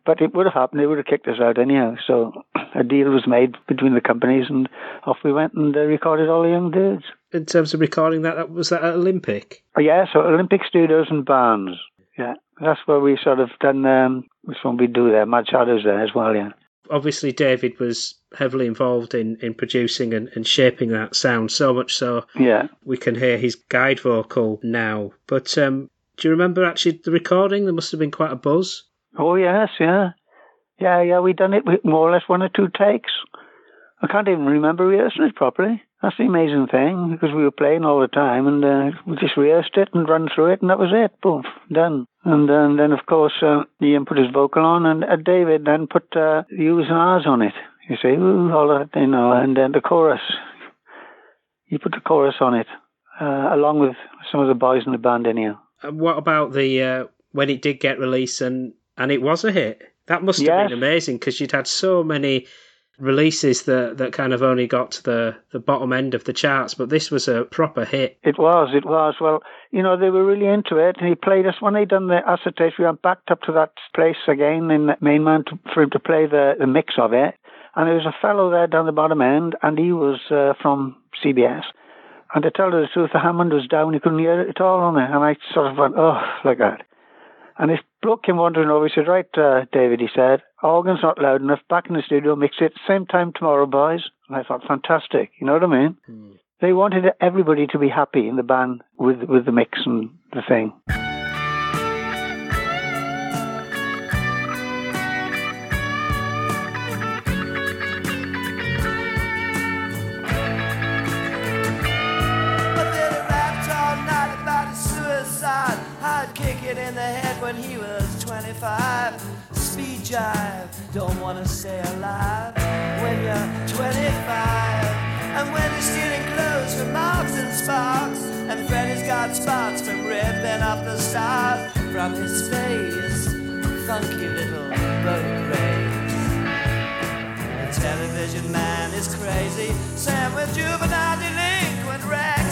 But it would have happened. They would have kicked us out anyhow. So a deal was made between the companies, and off we went and uh, recorded all the young dudes. In terms of recording that, that was that at Olympic? Oh, yeah, so Olympic Studios and Barnes. Yeah, that's where we sort of done. Um, which one we do there? Mad Shadows there as well. Yeah. Obviously, David was heavily involved in, in producing and, and shaping that sound, so much so Yeah. we can hear his guide vocal now. But um, do you remember actually the recording? There must have been quite a buzz. Oh yes, yeah, yeah, yeah. We done it with more or less one or two takes. I can't even remember rehearsing it properly. That's the amazing thing because we were playing all the time and uh, we just rehearsed it and run through it and that was it. Boom, done. And then, then of course, uh, Ian put his vocal on and uh, David then put uh, the U's and R's on it. You see, ooh, all that, you know, and then the chorus. He put the chorus on it uh, along with some of the boys in the band anyhow. And what about the uh, when it did get released and and it was a hit? That must have Yes. been amazing because you'd had so many releases that that kind of only got to the the bottom end of the charts, but this was a proper hit. It was, it was. Well, you know, they were really into it, and he played us when they done the acetate. We went back up to that place again in the MainMan to, for him to play the, the mix of it. And there was a fellow there down the bottom end, and he was uh, from CBS. And to tell you the truth, the Hammond was down; he couldn't hear it at all on it. And I sort of went, oh, like that. And this bloke came wandering over. He said, "Right, uh, David," he said, "organ's not loud enough. Back in the studio, mix it same time tomorrow, boys." And I thought, fantastic. You know what I mean? Hmm. They wanted everybody to be happy in the band with with the mix and the thing. But then he rapped all night about his suicide. I'd kick it in the head when he was 25. Speed don't wanna stay alive when you're 25. And when you're stealing clothes from Marks and Sparks, And Freddy's got spots from ripping off the stars from his face. Funky little boat race. The television man is crazy. Sam with juvenile delinquent Rex.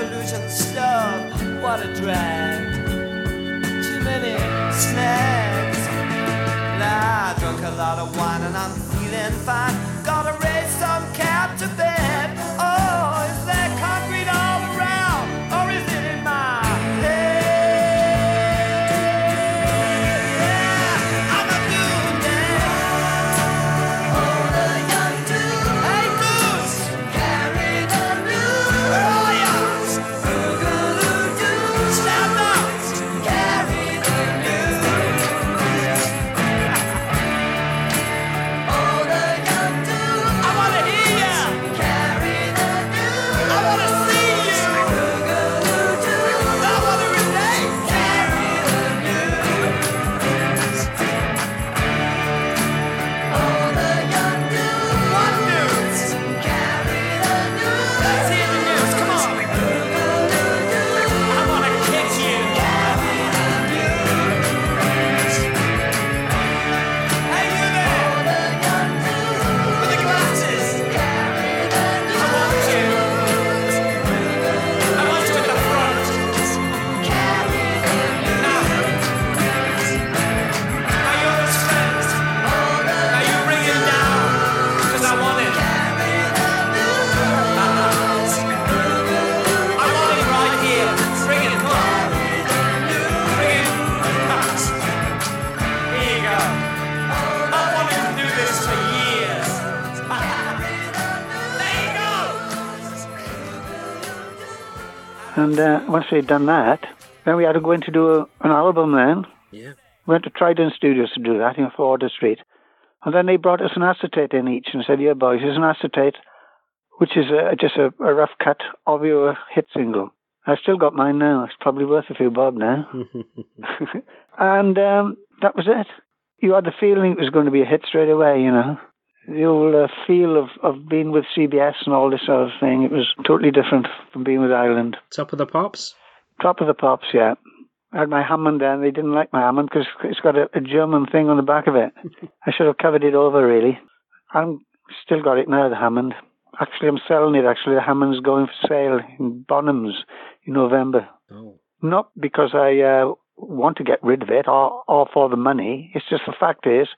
Revolution stuff. What a drag. Too many snags. Nah, I drunk a lot of wine and I'm feeling fine. And uh, once we'd done that, then we had to go in to do a, an album then. Yeah. We went to Trident Studios to do that in Florida Street. And then they brought us an acetate in each and said, yeah, boys, here's an acetate, which is a, just a, a rough cut of your hit single. I've still got mine now. It's probably worth a few bob now. and um, that was it. You had the feeling it was going to be a hit straight away, you know. The old uh, feel of, of being with CBS and all this sort of thing, it was totally different from being with Island. Top of the pops. Top of the pops, yeah. I had my Hammond there, and they didn't like my Hammond because it's got a, a German thing on the back of it. I should have covered it over, really. I'm still got it now, the Hammond. Actually, I'm selling it, actually. The Hammond's going for sale in Bonhams in November. Oh. Not because I uh, want to get rid of it or, or for the money. It's just the fact is,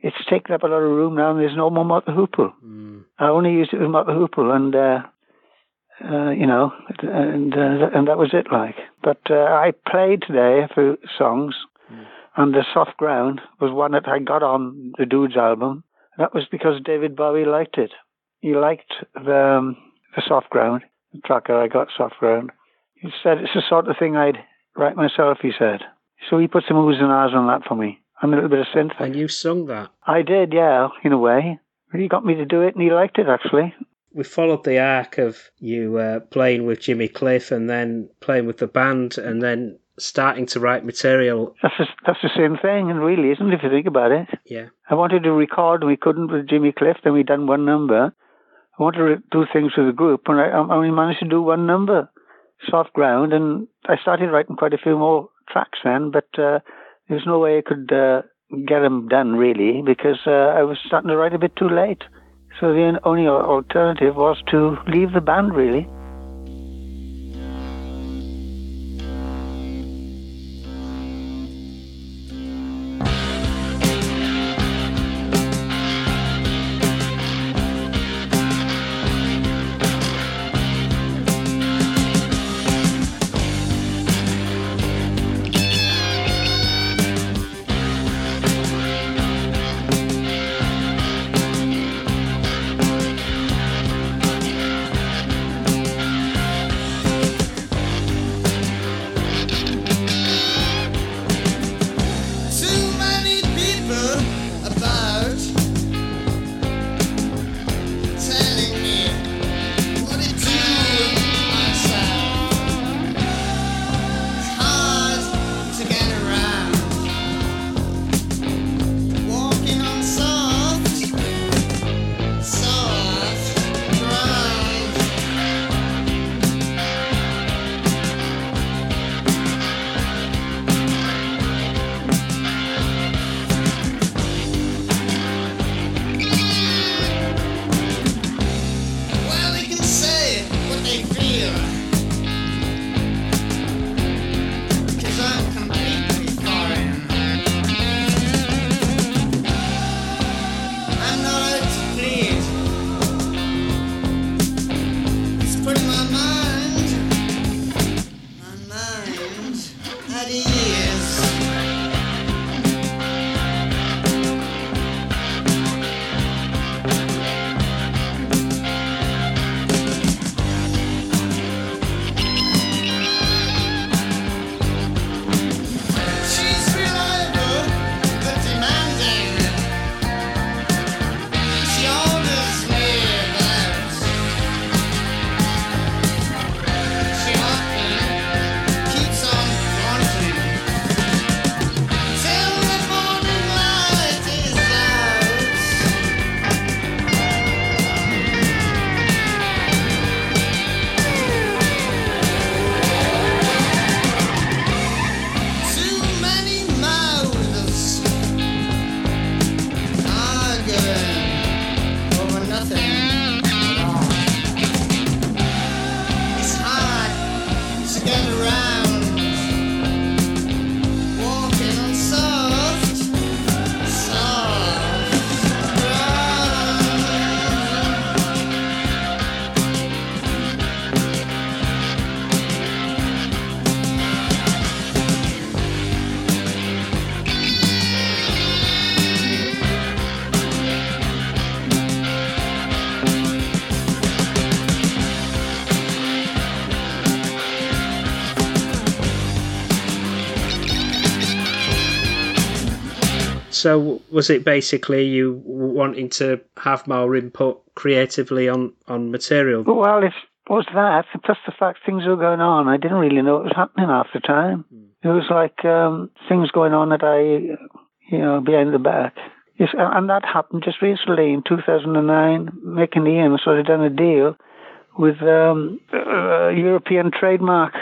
it's taken up a lot of room now and there's no more the Hoople. Mm. I only used it with the Hoople and, uh, uh, you know, and, uh, and that was it, like. But uh, I played today few songs and The Soft Ground was one that I got on the Dudes album. That was because David Bowie liked it. He liked the, um, the Soft Ground, the track that I got, Soft Ground. He said it's the sort of thing I'd write myself, he said. So he put some oohs and ahs on that for me. And a little bit of synth. And you sung that. I did, yeah, in a way. He got me to do it and he liked it, actually. We followed the arc of you uh, playing with Jimmy Cliff and then playing with the band and then starting to write material. That's the, that's the same thing, and really, isn't it, if you think about it? Yeah. I wanted to record and we couldn't with Jimmy Cliff, then we done one number. I wanted to do things with the group, and I, I only managed to do one number, Soft Ground, and I started writing quite a few more tracks then, but uh, there's no way I could uh, get them done, really, because uh, I was starting to write a bit too late. So the only alternative was to leave the band, really. So was it basically you wanting to have more input creatively on, on material? Well, it was that, plus the fact things were going on. I didn't really know what was happening half the time. It was like um, things going on that I, you know, behind the back. Yes, and that happened just recently in 2009. Mick and Ian sort of done a deal with um, a European trademark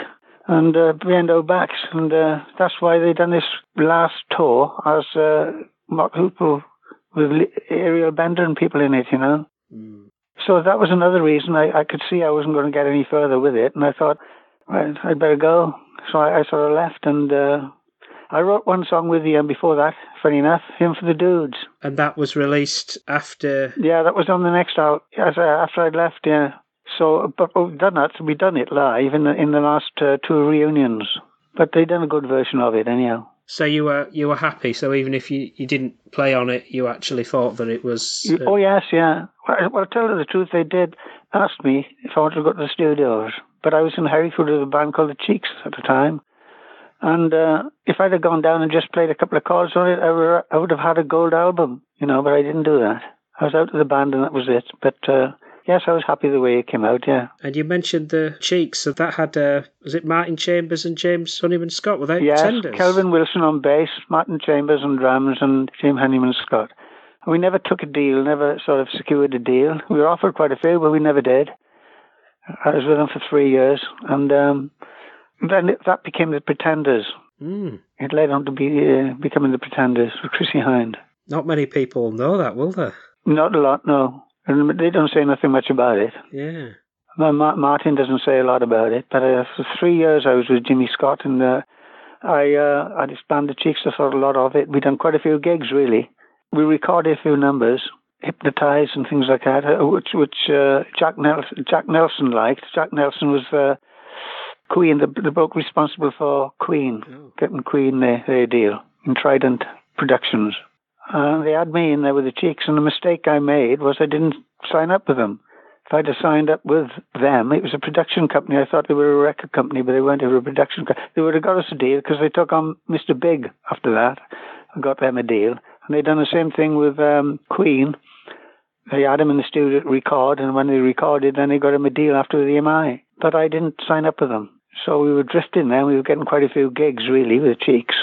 and uh, our backs, and uh, that's why they done this last tour as uh, Mott Hoople with Ariel Bender and people in it, you know. Mm. So that was another reason I, I could see I wasn't going to get any further with it, and I thought, right, I'd better go. So I, I sort of left, and uh, I wrote one song with Ian before that. Funny enough, Hymn for the Dudes," and that was released after. Yeah, that was on the next out. After I'd left, yeah. So, but we've done that. We've done it live in the in the last uh, two reunions. But they done a good version of it anyhow. So you were you were happy. So even if you, you didn't play on it, you actually thought that it was. Uh... Oh yes, yeah. Well, well, tell you the truth, they did ask me if I wanted to go to the studios, but I was in Hereford with a band called the Cheeks at the time, and uh, if I'd have gone down and just played a couple of chords on it, I, were, I would have had a gold album, you know. But I didn't do that. I was out of the band, and that was it. But uh, yes, I was happy the way it came out. Yeah. And you mentioned the cheeks, so that had uh, was it Martin Chambers and James Honeyman Scott? Were they yes, tenders? Kelvin Wilson on bass, Martin Chambers on drums, and James Honeyman Scott. We never took a deal, never sort of secured a deal. We were offered quite a few, but we never did. I was with them for three years, and um, then it, that became the Pretenders. Mm. It led on to be uh, becoming the Pretenders with Chrissie Hynde. Not many people know that, will there? Not a lot, no. And they don't say nothing much about it. Yeah. Martin doesn't say a lot about it, but uh, for three years I was with Jimmy Scott, and uh, I uh, I disbanded Cheeks. I thought a lot of it. We'd done quite a few gigs, really. We recorded a few numbers, hypnotized and things like that, uh, which which uh, Jack Nelson Jack Nelson liked. Jack Nelson was uh, Queen, the the bloke responsible for Queen, oh. getting Queen their, their deal in Trident Productions. Uh, they had me in there with the Cheeks, and the mistake I made was I didn't sign up with them. If I'd have signed up with them, it was a production company. I thought they were a record company, but they weren't. A production company. They would have got us a deal because they took on Mr. Big after that and got them a deal. And they'd done the same thing with um, Queen. They had him in the studio to record, and when they recorded, then they got him a deal after the EMI. But I didn't sign up with them. So we were drifting there. We were getting quite a few gigs, really, with the Cheeks.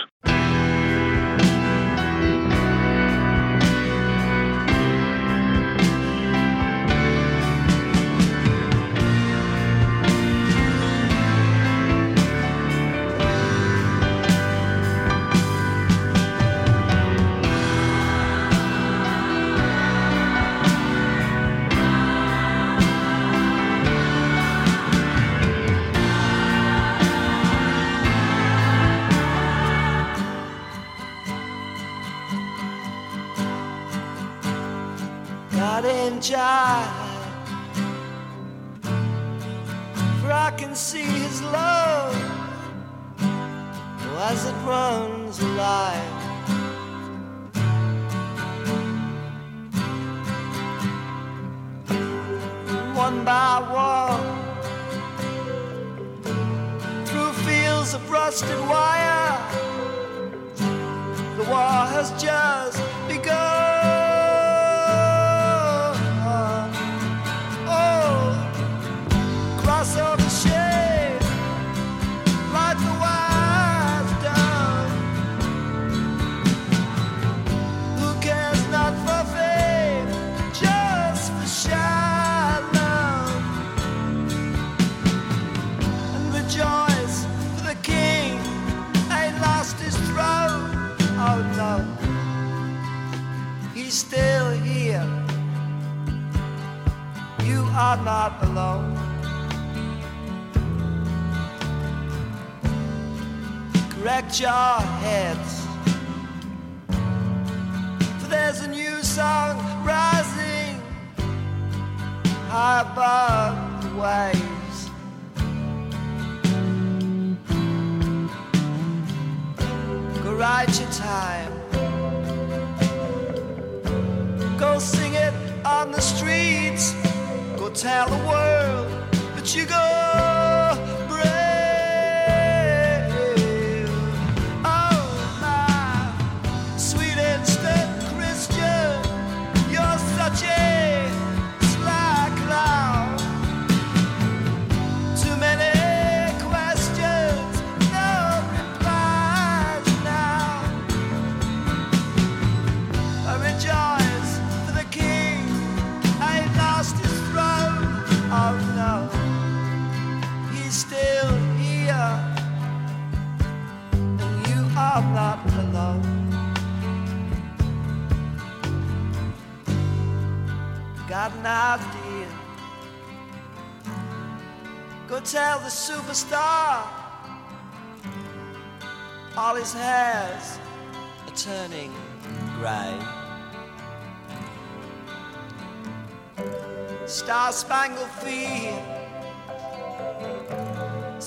Spangled Field.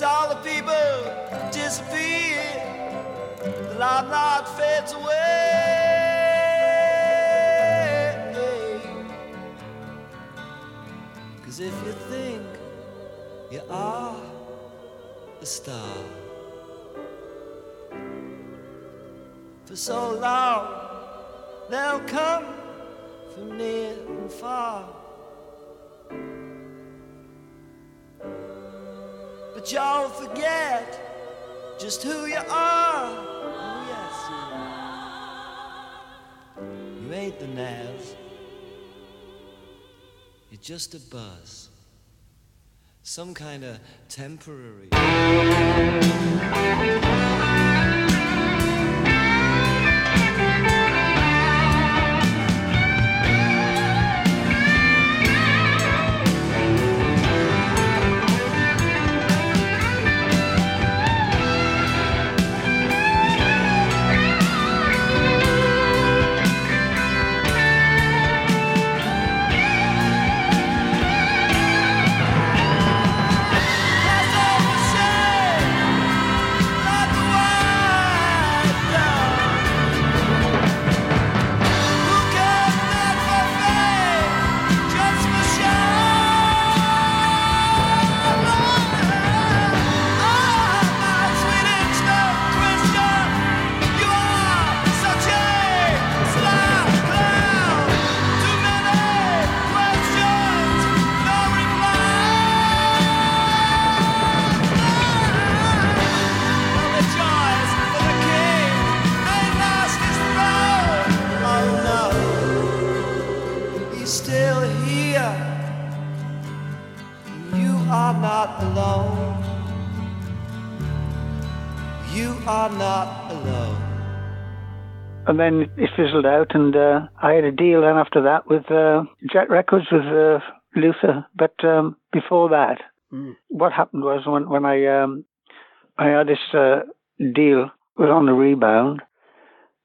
All the people disappear, the limelight fades away. Cause if you think you are a star for so long, they'll come from near and far. Y'all forget just who you are. Oh, yes, you, you ain't the Naz. You're just a buzz. Some kind of temporary. And then it fizzled out, and uh, I had a deal then after that with uh, Jet Records with uh, Luther. But um, before that, Mm. what happened was when when I um, I had this uh, deal was on the rebound.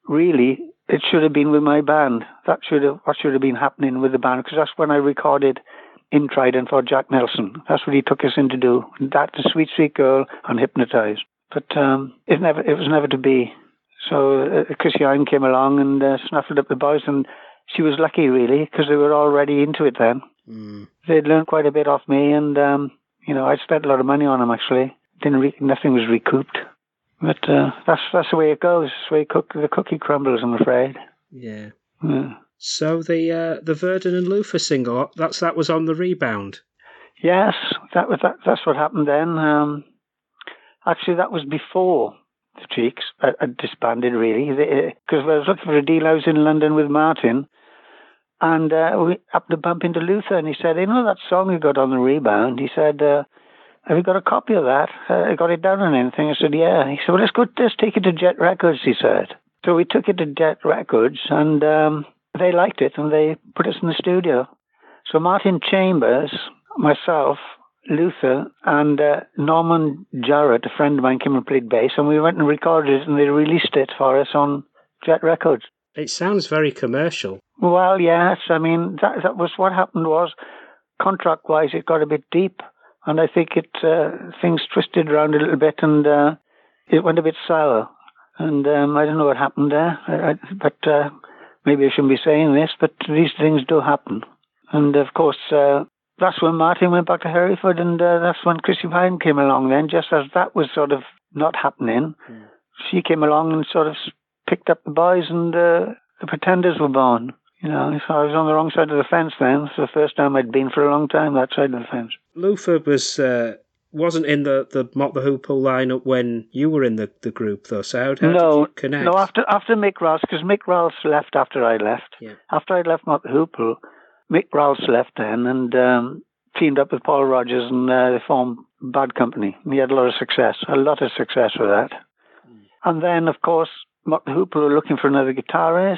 Really, it should have been with my band. That should have what should have been happening with the band because that's when I recorded in Trident for Jack Nelson. That's what he took us in to do. That the Sweet Sweet Girl and Hypnotized. But um, it never it was never to be. So uh, Chrissie Hynde came along and uh, snaffled up the boys, and she was lucky really because they were already into it then. Mm. They'd learned quite a bit off me, and um, you know I'd spent a lot of money on them actually. Didn't re- nothing was recouped, but uh, that's that's the way it goes. That's the way cook- the cookie crumbles. I'm afraid. Yeah. Yeah. So the uh, the Verden and Luther single that's that was on the rebound. Yes, that was that. That's what happened then. Um, actually, that was before the Cheeks had, had disbanded, really, because I was looking for a deal. I was in London with Martin, and uh, we happened to bump into Luther, and he said, "You know that song you got on the rebound?" He said, uh, "Have you got a copy of that? Uh, got it down on anything?" I said, "Yeah." He said, "Well, let's go. Let's take it to Jet Records." He said. So we took it to Jet Records, and um, they liked it, and they put us in the studio. So Martin Chambers, myself, Luther, and uh, Norman Jarrett, a friend of mine, came and played bass, and we went and recorded it, and they released it for us on Jet Records. It sounds very commercial. Well, yes, I mean that that was what happened was contract-wise it got a bit deep, and I think it uh, things twisted around a little bit, and uh, it went a bit sour. And um, I don't know what happened there, I, I, but uh, maybe I shouldn't be saying this, but these things do happen. And of course, uh, that's when Martin went back to Hereford, and uh, that's when Chrissie Hynde came along. Then, just as that was sort of not happening, Mm. she came along and sort of picked up the boys, and uh, the Pretenders were born. You know, so I was on the wrong side of the fence then. It's the first time I'd been for a long time that side of the fence. Luther was uh, wasn't in the the Mott the Hoople lineup when you were in the, the group though. So how, how did no, you connect? no. After after Mick Ralphs, because Mick Ralphs left after I left. Yeah. After I left Mott the Hoople, Mick Ralphs left then and um, teamed up with Paul Rodgers, and uh, they formed Bad Company. And he had a lot of success, a lot of success with that. And then, of course, Mott the Hoople were looking for another guitarist,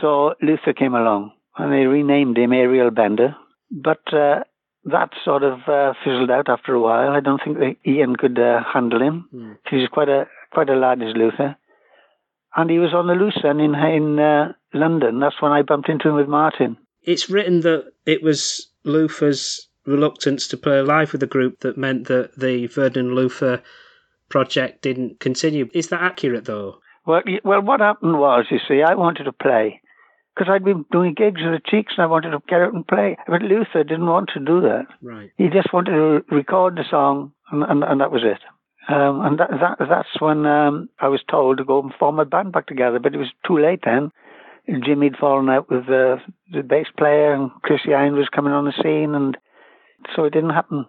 so Luther came along, and they renamed him Ariel Bender. But uh, that sort of uh, fizzled out after a while. I don't think that Ian could uh, handle him. Mm. He's quite a quite a lad, is Luther. And he was on the loose then in in uh, London. That's when I bumped into him with Martin. It's written that it was Luther's reluctance to play live with the group that meant that the Verden and Luther project didn't continue. Is that accurate though? Well, well, what happened was, you see, I wanted to play because I'd been doing gigs with the Cheeks and I wanted to get out and play. But Luther didn't want to do that. Right. He just wanted to record the song, and, and, and that was it. Um, and that, that that's when um, I was told to go and form a band back together, but it was too late then. Jimmy'd fallen out with uh, the bass player, and Chrissy Hines was coming on the scene, and so it didn't happen.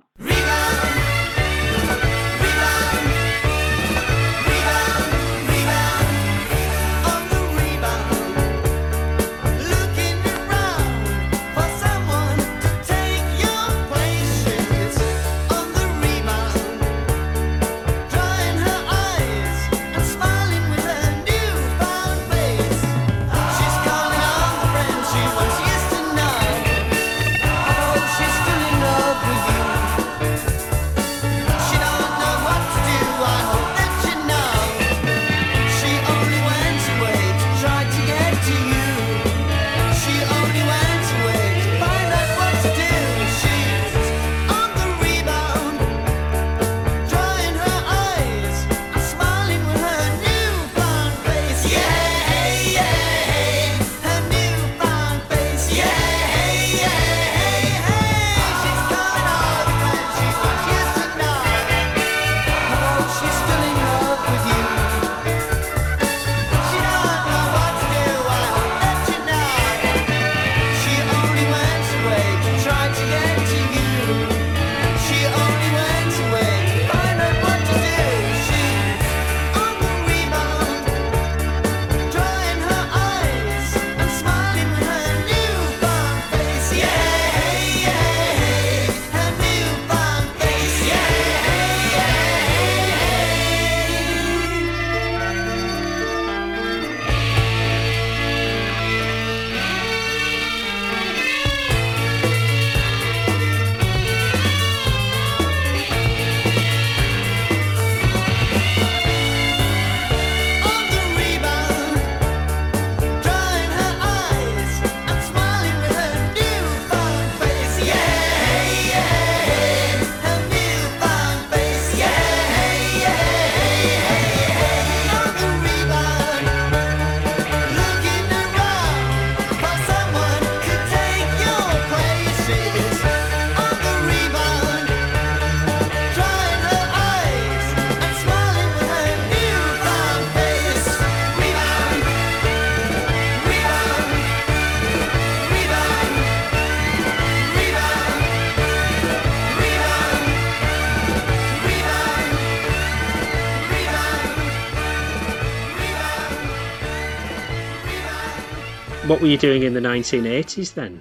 What were you doing in the 1980s then?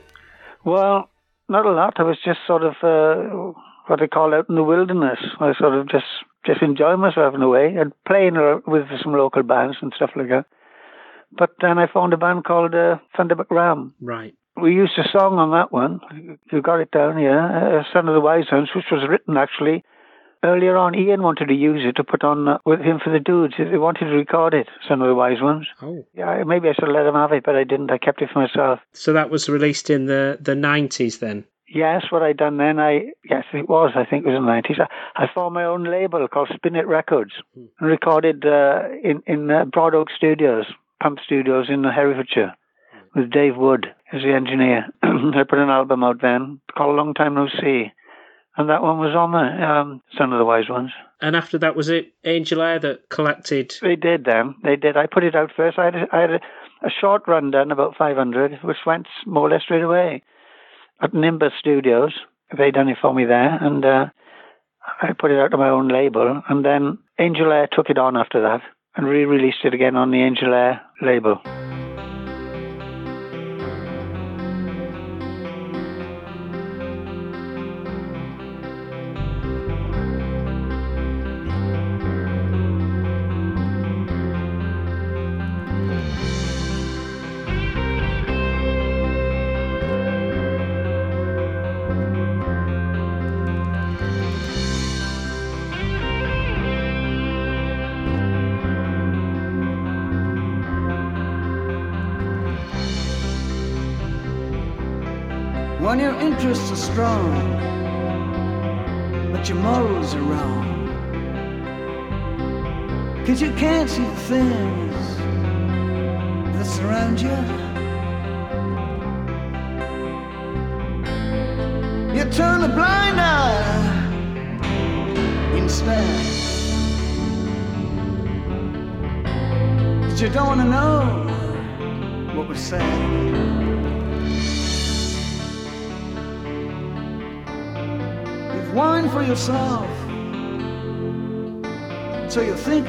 Well, not a lot. I was just sort of uh, what they call out in the wilderness. I sort of just just enjoying myself in a way and playing with some local bands and stuff like that. But then I found a band called uh, Thunderbuck Ram. Right. We used a song on that one. You got it down, yeah. Uh, Son of the Wise Ones, which was written actually earlier on. Ian wanted to use it to put on uh, with Hymn for the Dudes. He wanted to record it, some of the Wise Ones. Oh. Yeah, maybe I should have let him have it, but I didn't. I kept it for myself. So that was released in the, the 90s then? Yes, what I'd done then, I yes, it was. I think it was in the nineties. I, I formed my own label called Spin It Records and recorded uh, in in uh, Broad Oak Studios, Pump Studios in Herefordshire, with Dave Wood as the engineer. I put an album out then called Long Time No See, and that one was on the um, Son of the Wise Ones. And after that, was it Angel Air that collected? They did then. They did. I put it out first. I had a, I had a, a short run done, about 500, which went more or less straight away at Nimbus Studios. They done it for me there, and uh, I put it out on my own label. And then Angel Air took it on after that and re-released it again on the Angel Air label. strong.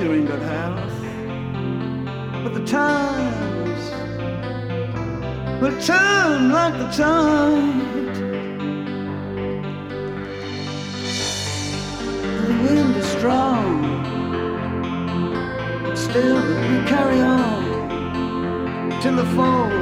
you ain't got health. But the times will turn like the tide. The wind is strong, still we carry on till the fall.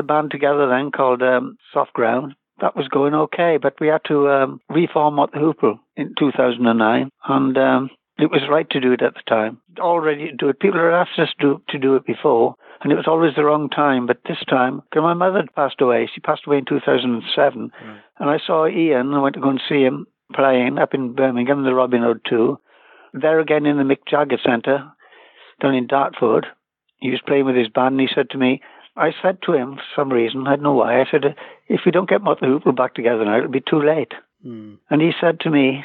When I got my other band together then called um, Soft Ground, that was going okay, but we had to um, reform Mott the Hoople in 2009, and um, it was right to do it at the time. Already to do it. People had asked us to, to do it before, and it was always the wrong time. But this time, because my mother had passed away, she passed away in 2007, and I saw Ian. I went to go and see him playing up in Birmingham, the Robin Hood 2. There again in the Mick Jagger Centre, down in Dartford. He was playing with his band, and he said to me, I said to him for some reason, I don't know why, I said, if we don't get the Hoople back together now, it'll be too late. Mm. And he said to me,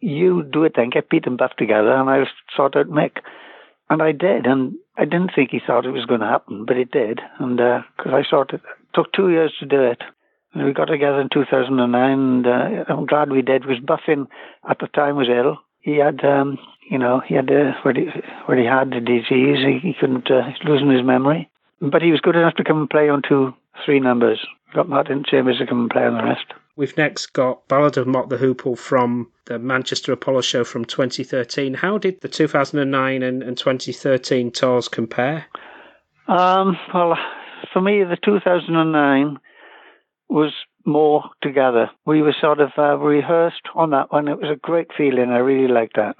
you do it then, get Pete and Buff together, and I'll sort out Mick. And I did, and I didn't think he thought it was going to happen, but it did. And because I sort it took two years to do it. And we got together in 2009, and uh, I'm glad we did, because Buffin at the time was ill. He had, um, you know, he had uh, where, he, where he had the disease, he, he couldn't, uh, losing his memory. But he was good enough to come and play on two, three numbers. Got Martin Chambers to come and play on the rest. We've next got Ballad of Mott the Hoople from the Manchester Apollo show from 2013. How did the 2009 and, and 2013 tours compare? Um, well, for me, the 2009 was more together. We were sort of uh, rehearsed on that one. It was a great feeling. I really liked that.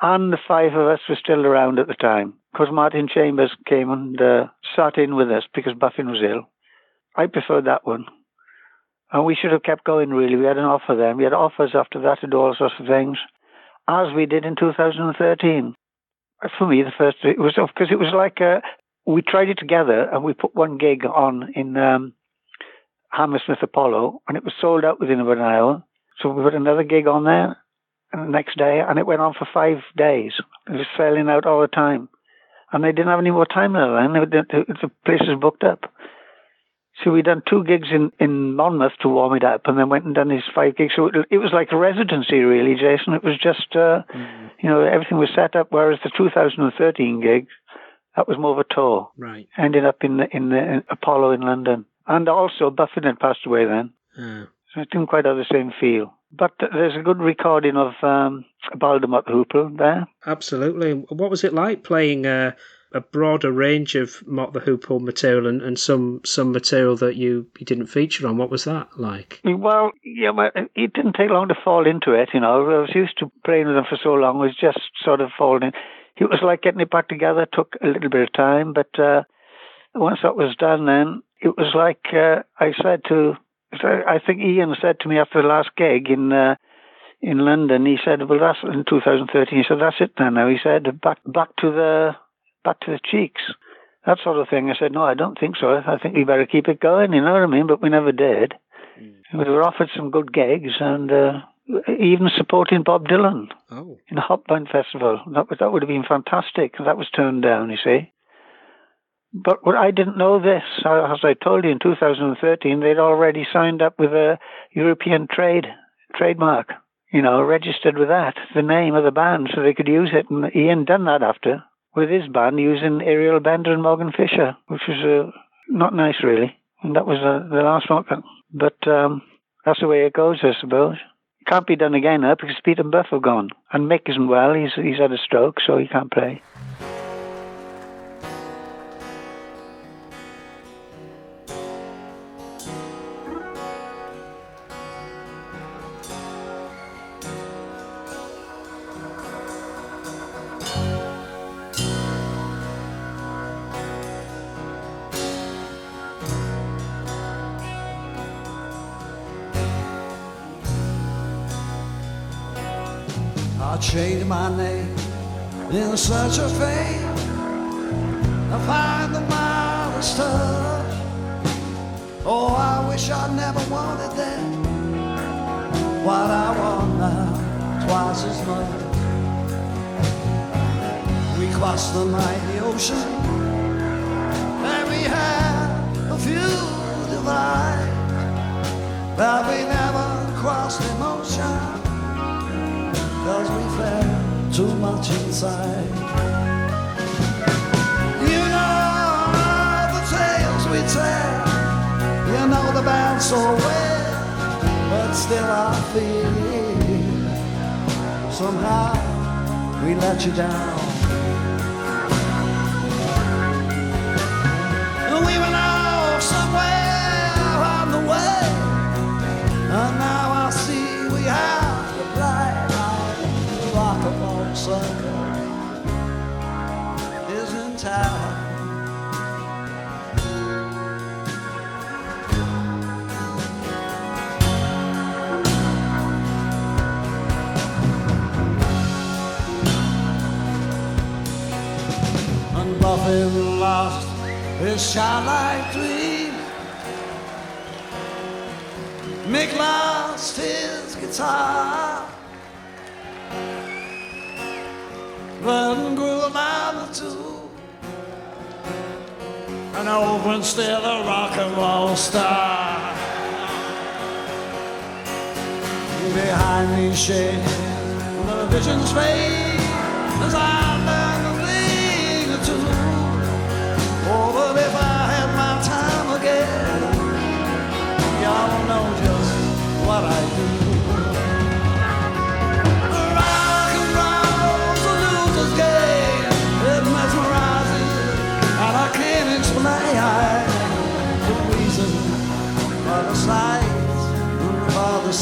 And the five of us were still around at the time because Martin Chambers came and uh, sat in with us because Buffin was ill. I preferred that one. And we should have kept going, really. We had an offer then. We had offers after that do all sorts of things, as we did in 2013. For me, the first, it was because it was like uh, we tried it together and we put one gig on in um, Hammersmith Apollo and it was sold out within about an hour. So we put another gig on there and the next day and it went on for five days. It was selling out all the time. And they didn't have any more time there then. The, the, the place was booked up. So we done two gigs in, in Monmouth to warm it up and then went and done these five gigs. So it, it was like a residency really, Jason. It was just, uh, Mm. you know, everything was set up. Whereas the 2013 gig, that was more of a tour. Right. Ended up in the, in the Apollo in London. And also Buffin had passed away then. Uh, So it didn't quite have the same feel. But there's a good recording of um, Ballad of Mott Hoople there. absolutely. What was it like playing uh, a broader range of Mott the Hoople material and, and some some material that you, you didn't feature on? What was that like? Well, yeah, but it didn't take long to fall into it, you know. I was used to playing with them for so long, it was just sort of falling in. It was like getting it back together, took a little bit of time, but uh, once that was done, then it was like uh, I said to, I think Ian said to me after the last gig in uh, in London, he said, "Well, that's in 2013." He said, "That's it then." Now he said, "Back back to the back to the cheeks." That sort of thing. I said, "No, I don't think so. I think we better keep it going." You know what I mean? But we never did. We were offered some good gigs and uh, even supporting Bob Dylan Oh, in the Hop Farm Festival. That would, that would have been fantastic. That was turned down, you see. But what I didn't know this, uh, as I told you in 2013, they'd already signed up with a European trade trademark, you know, registered with that, the name of the band, so they could use it. And Ian done that after with his band using Ariel Bender and Morgan Fisher, which was uh, not nice, really. And that was uh, the last one. But um, that's the way it goes, I suppose. It can't be done again now because Pete and Buff are gone. And Mick isn't well. He's, he's had a stroke, so he can't play. Search of fame. I find the mildest touch. Oh, I wish I never wanted that. What I want now, twice as much. We crossed the mighty ocean, and we had a few divides, but we never crossed emotion. Cause we felt too much inside. You know the tales we tell. You know the band so well. But still I feel somehow we let you down. Childlike dream. Mick lost his guitar. Then grew a man or two. And opened still a rock and roll star. Behind these shades, the visions fade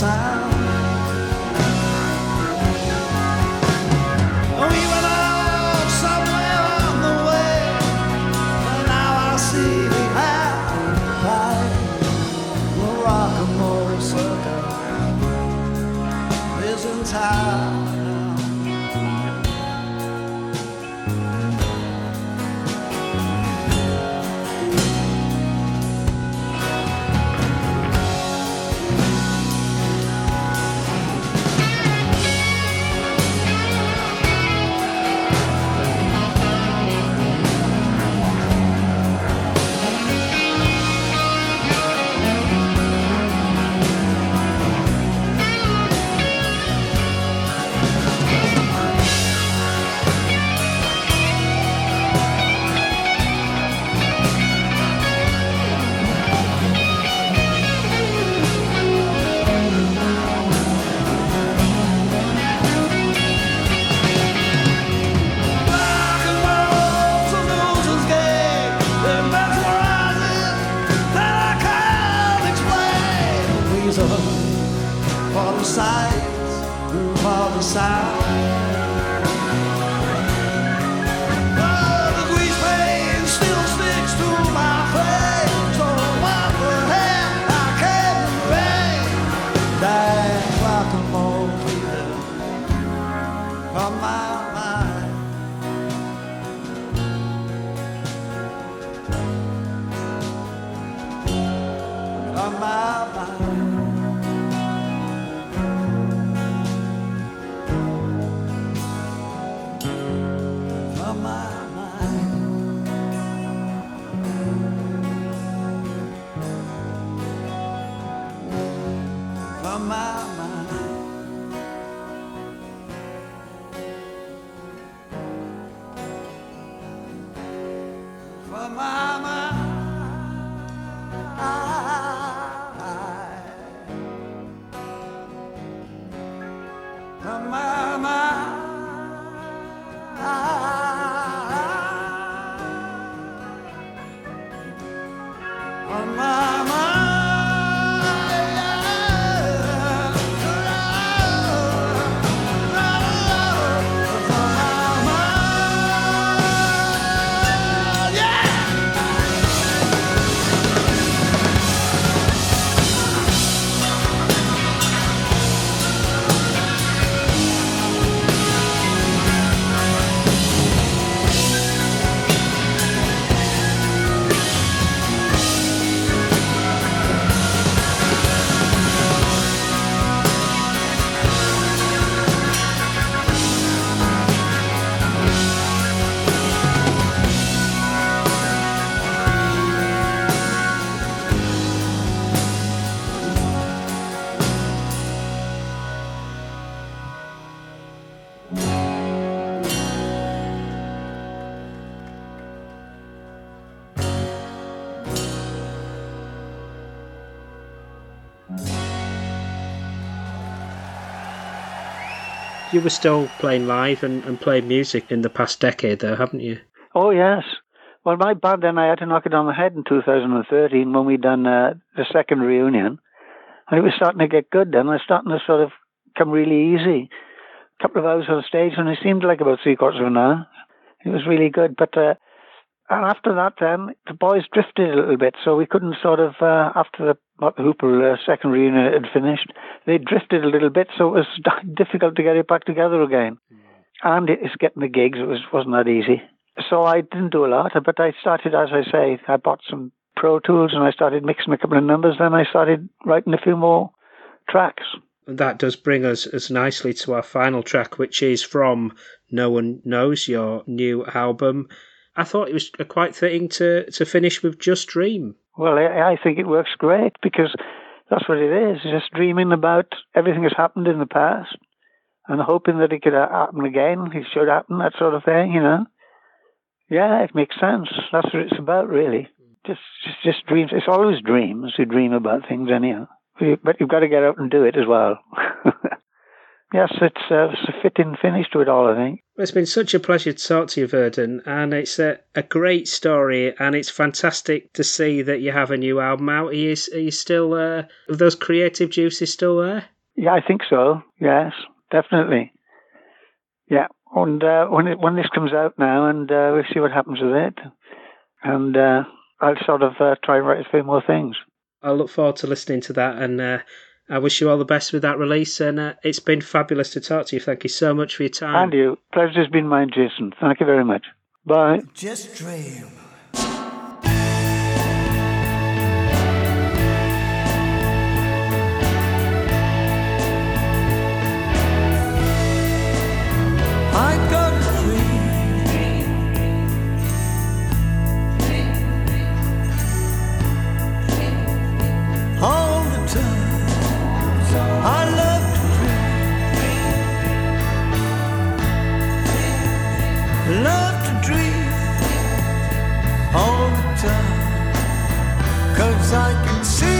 and You were still playing live and, and playing music in the past decade, though, haven't you? Oh, yes. Well, my band and I had to knock it on the head in 2013 when we'd done uh, the second reunion. And it was starting to get good then. It was starting to sort of come really easy. A couple of hours on stage, and it seemed like about three quarters of an hour. It was really good, but uh, and after that, then the boys drifted a little bit, so we couldn't sort of uh, after the Hoople uh, second reunion had finished, they drifted a little bit, so it was difficult to get it back together again. And it's getting the gigs; it was wasn't that easy. So I didn't do a lot, but I started, as I say, I bought some Pro Tools and I started mixing a couple of numbers. Then I started writing a few more tracks. And that does bring us as nicely to our final track, which is from No One Knows, your new album. I thought it was quite fitting to, to finish with Just Dream. Well, I, think it works great because that's what it is. Just dreaming about everything that's happened in the past and hoping that it could happen again. It should happen, that sort of thing, you know. Yeah, it makes sense. That's what it's about, really. Just, just, just dreams. It's always dreams. You dream about things anyhow, but you've got to get out and do it as well. yes, it's, uh, it's a fitting finish to it all, I think. It's been such a pleasure to talk to you, Verden, and it's a, a great story, and it's fantastic to see that you have a new album out. Are you, are you still, uh, are those creative juices still there? Yeah, I think so. Yes, definitely. Yeah, and uh, when it, when this comes out now, and uh, we'll see what happens with it, and uh, I'll sort of uh, try and write a few more things. I look forward to listening to that, and uh, I wish you all the best with that release. And uh, it's been fabulous to talk to you. Thank you so much for your time. And you, pleasure's been mine, Jason. Thank you very much. Bye. Just dream. Love to dream all the time. Cause I can see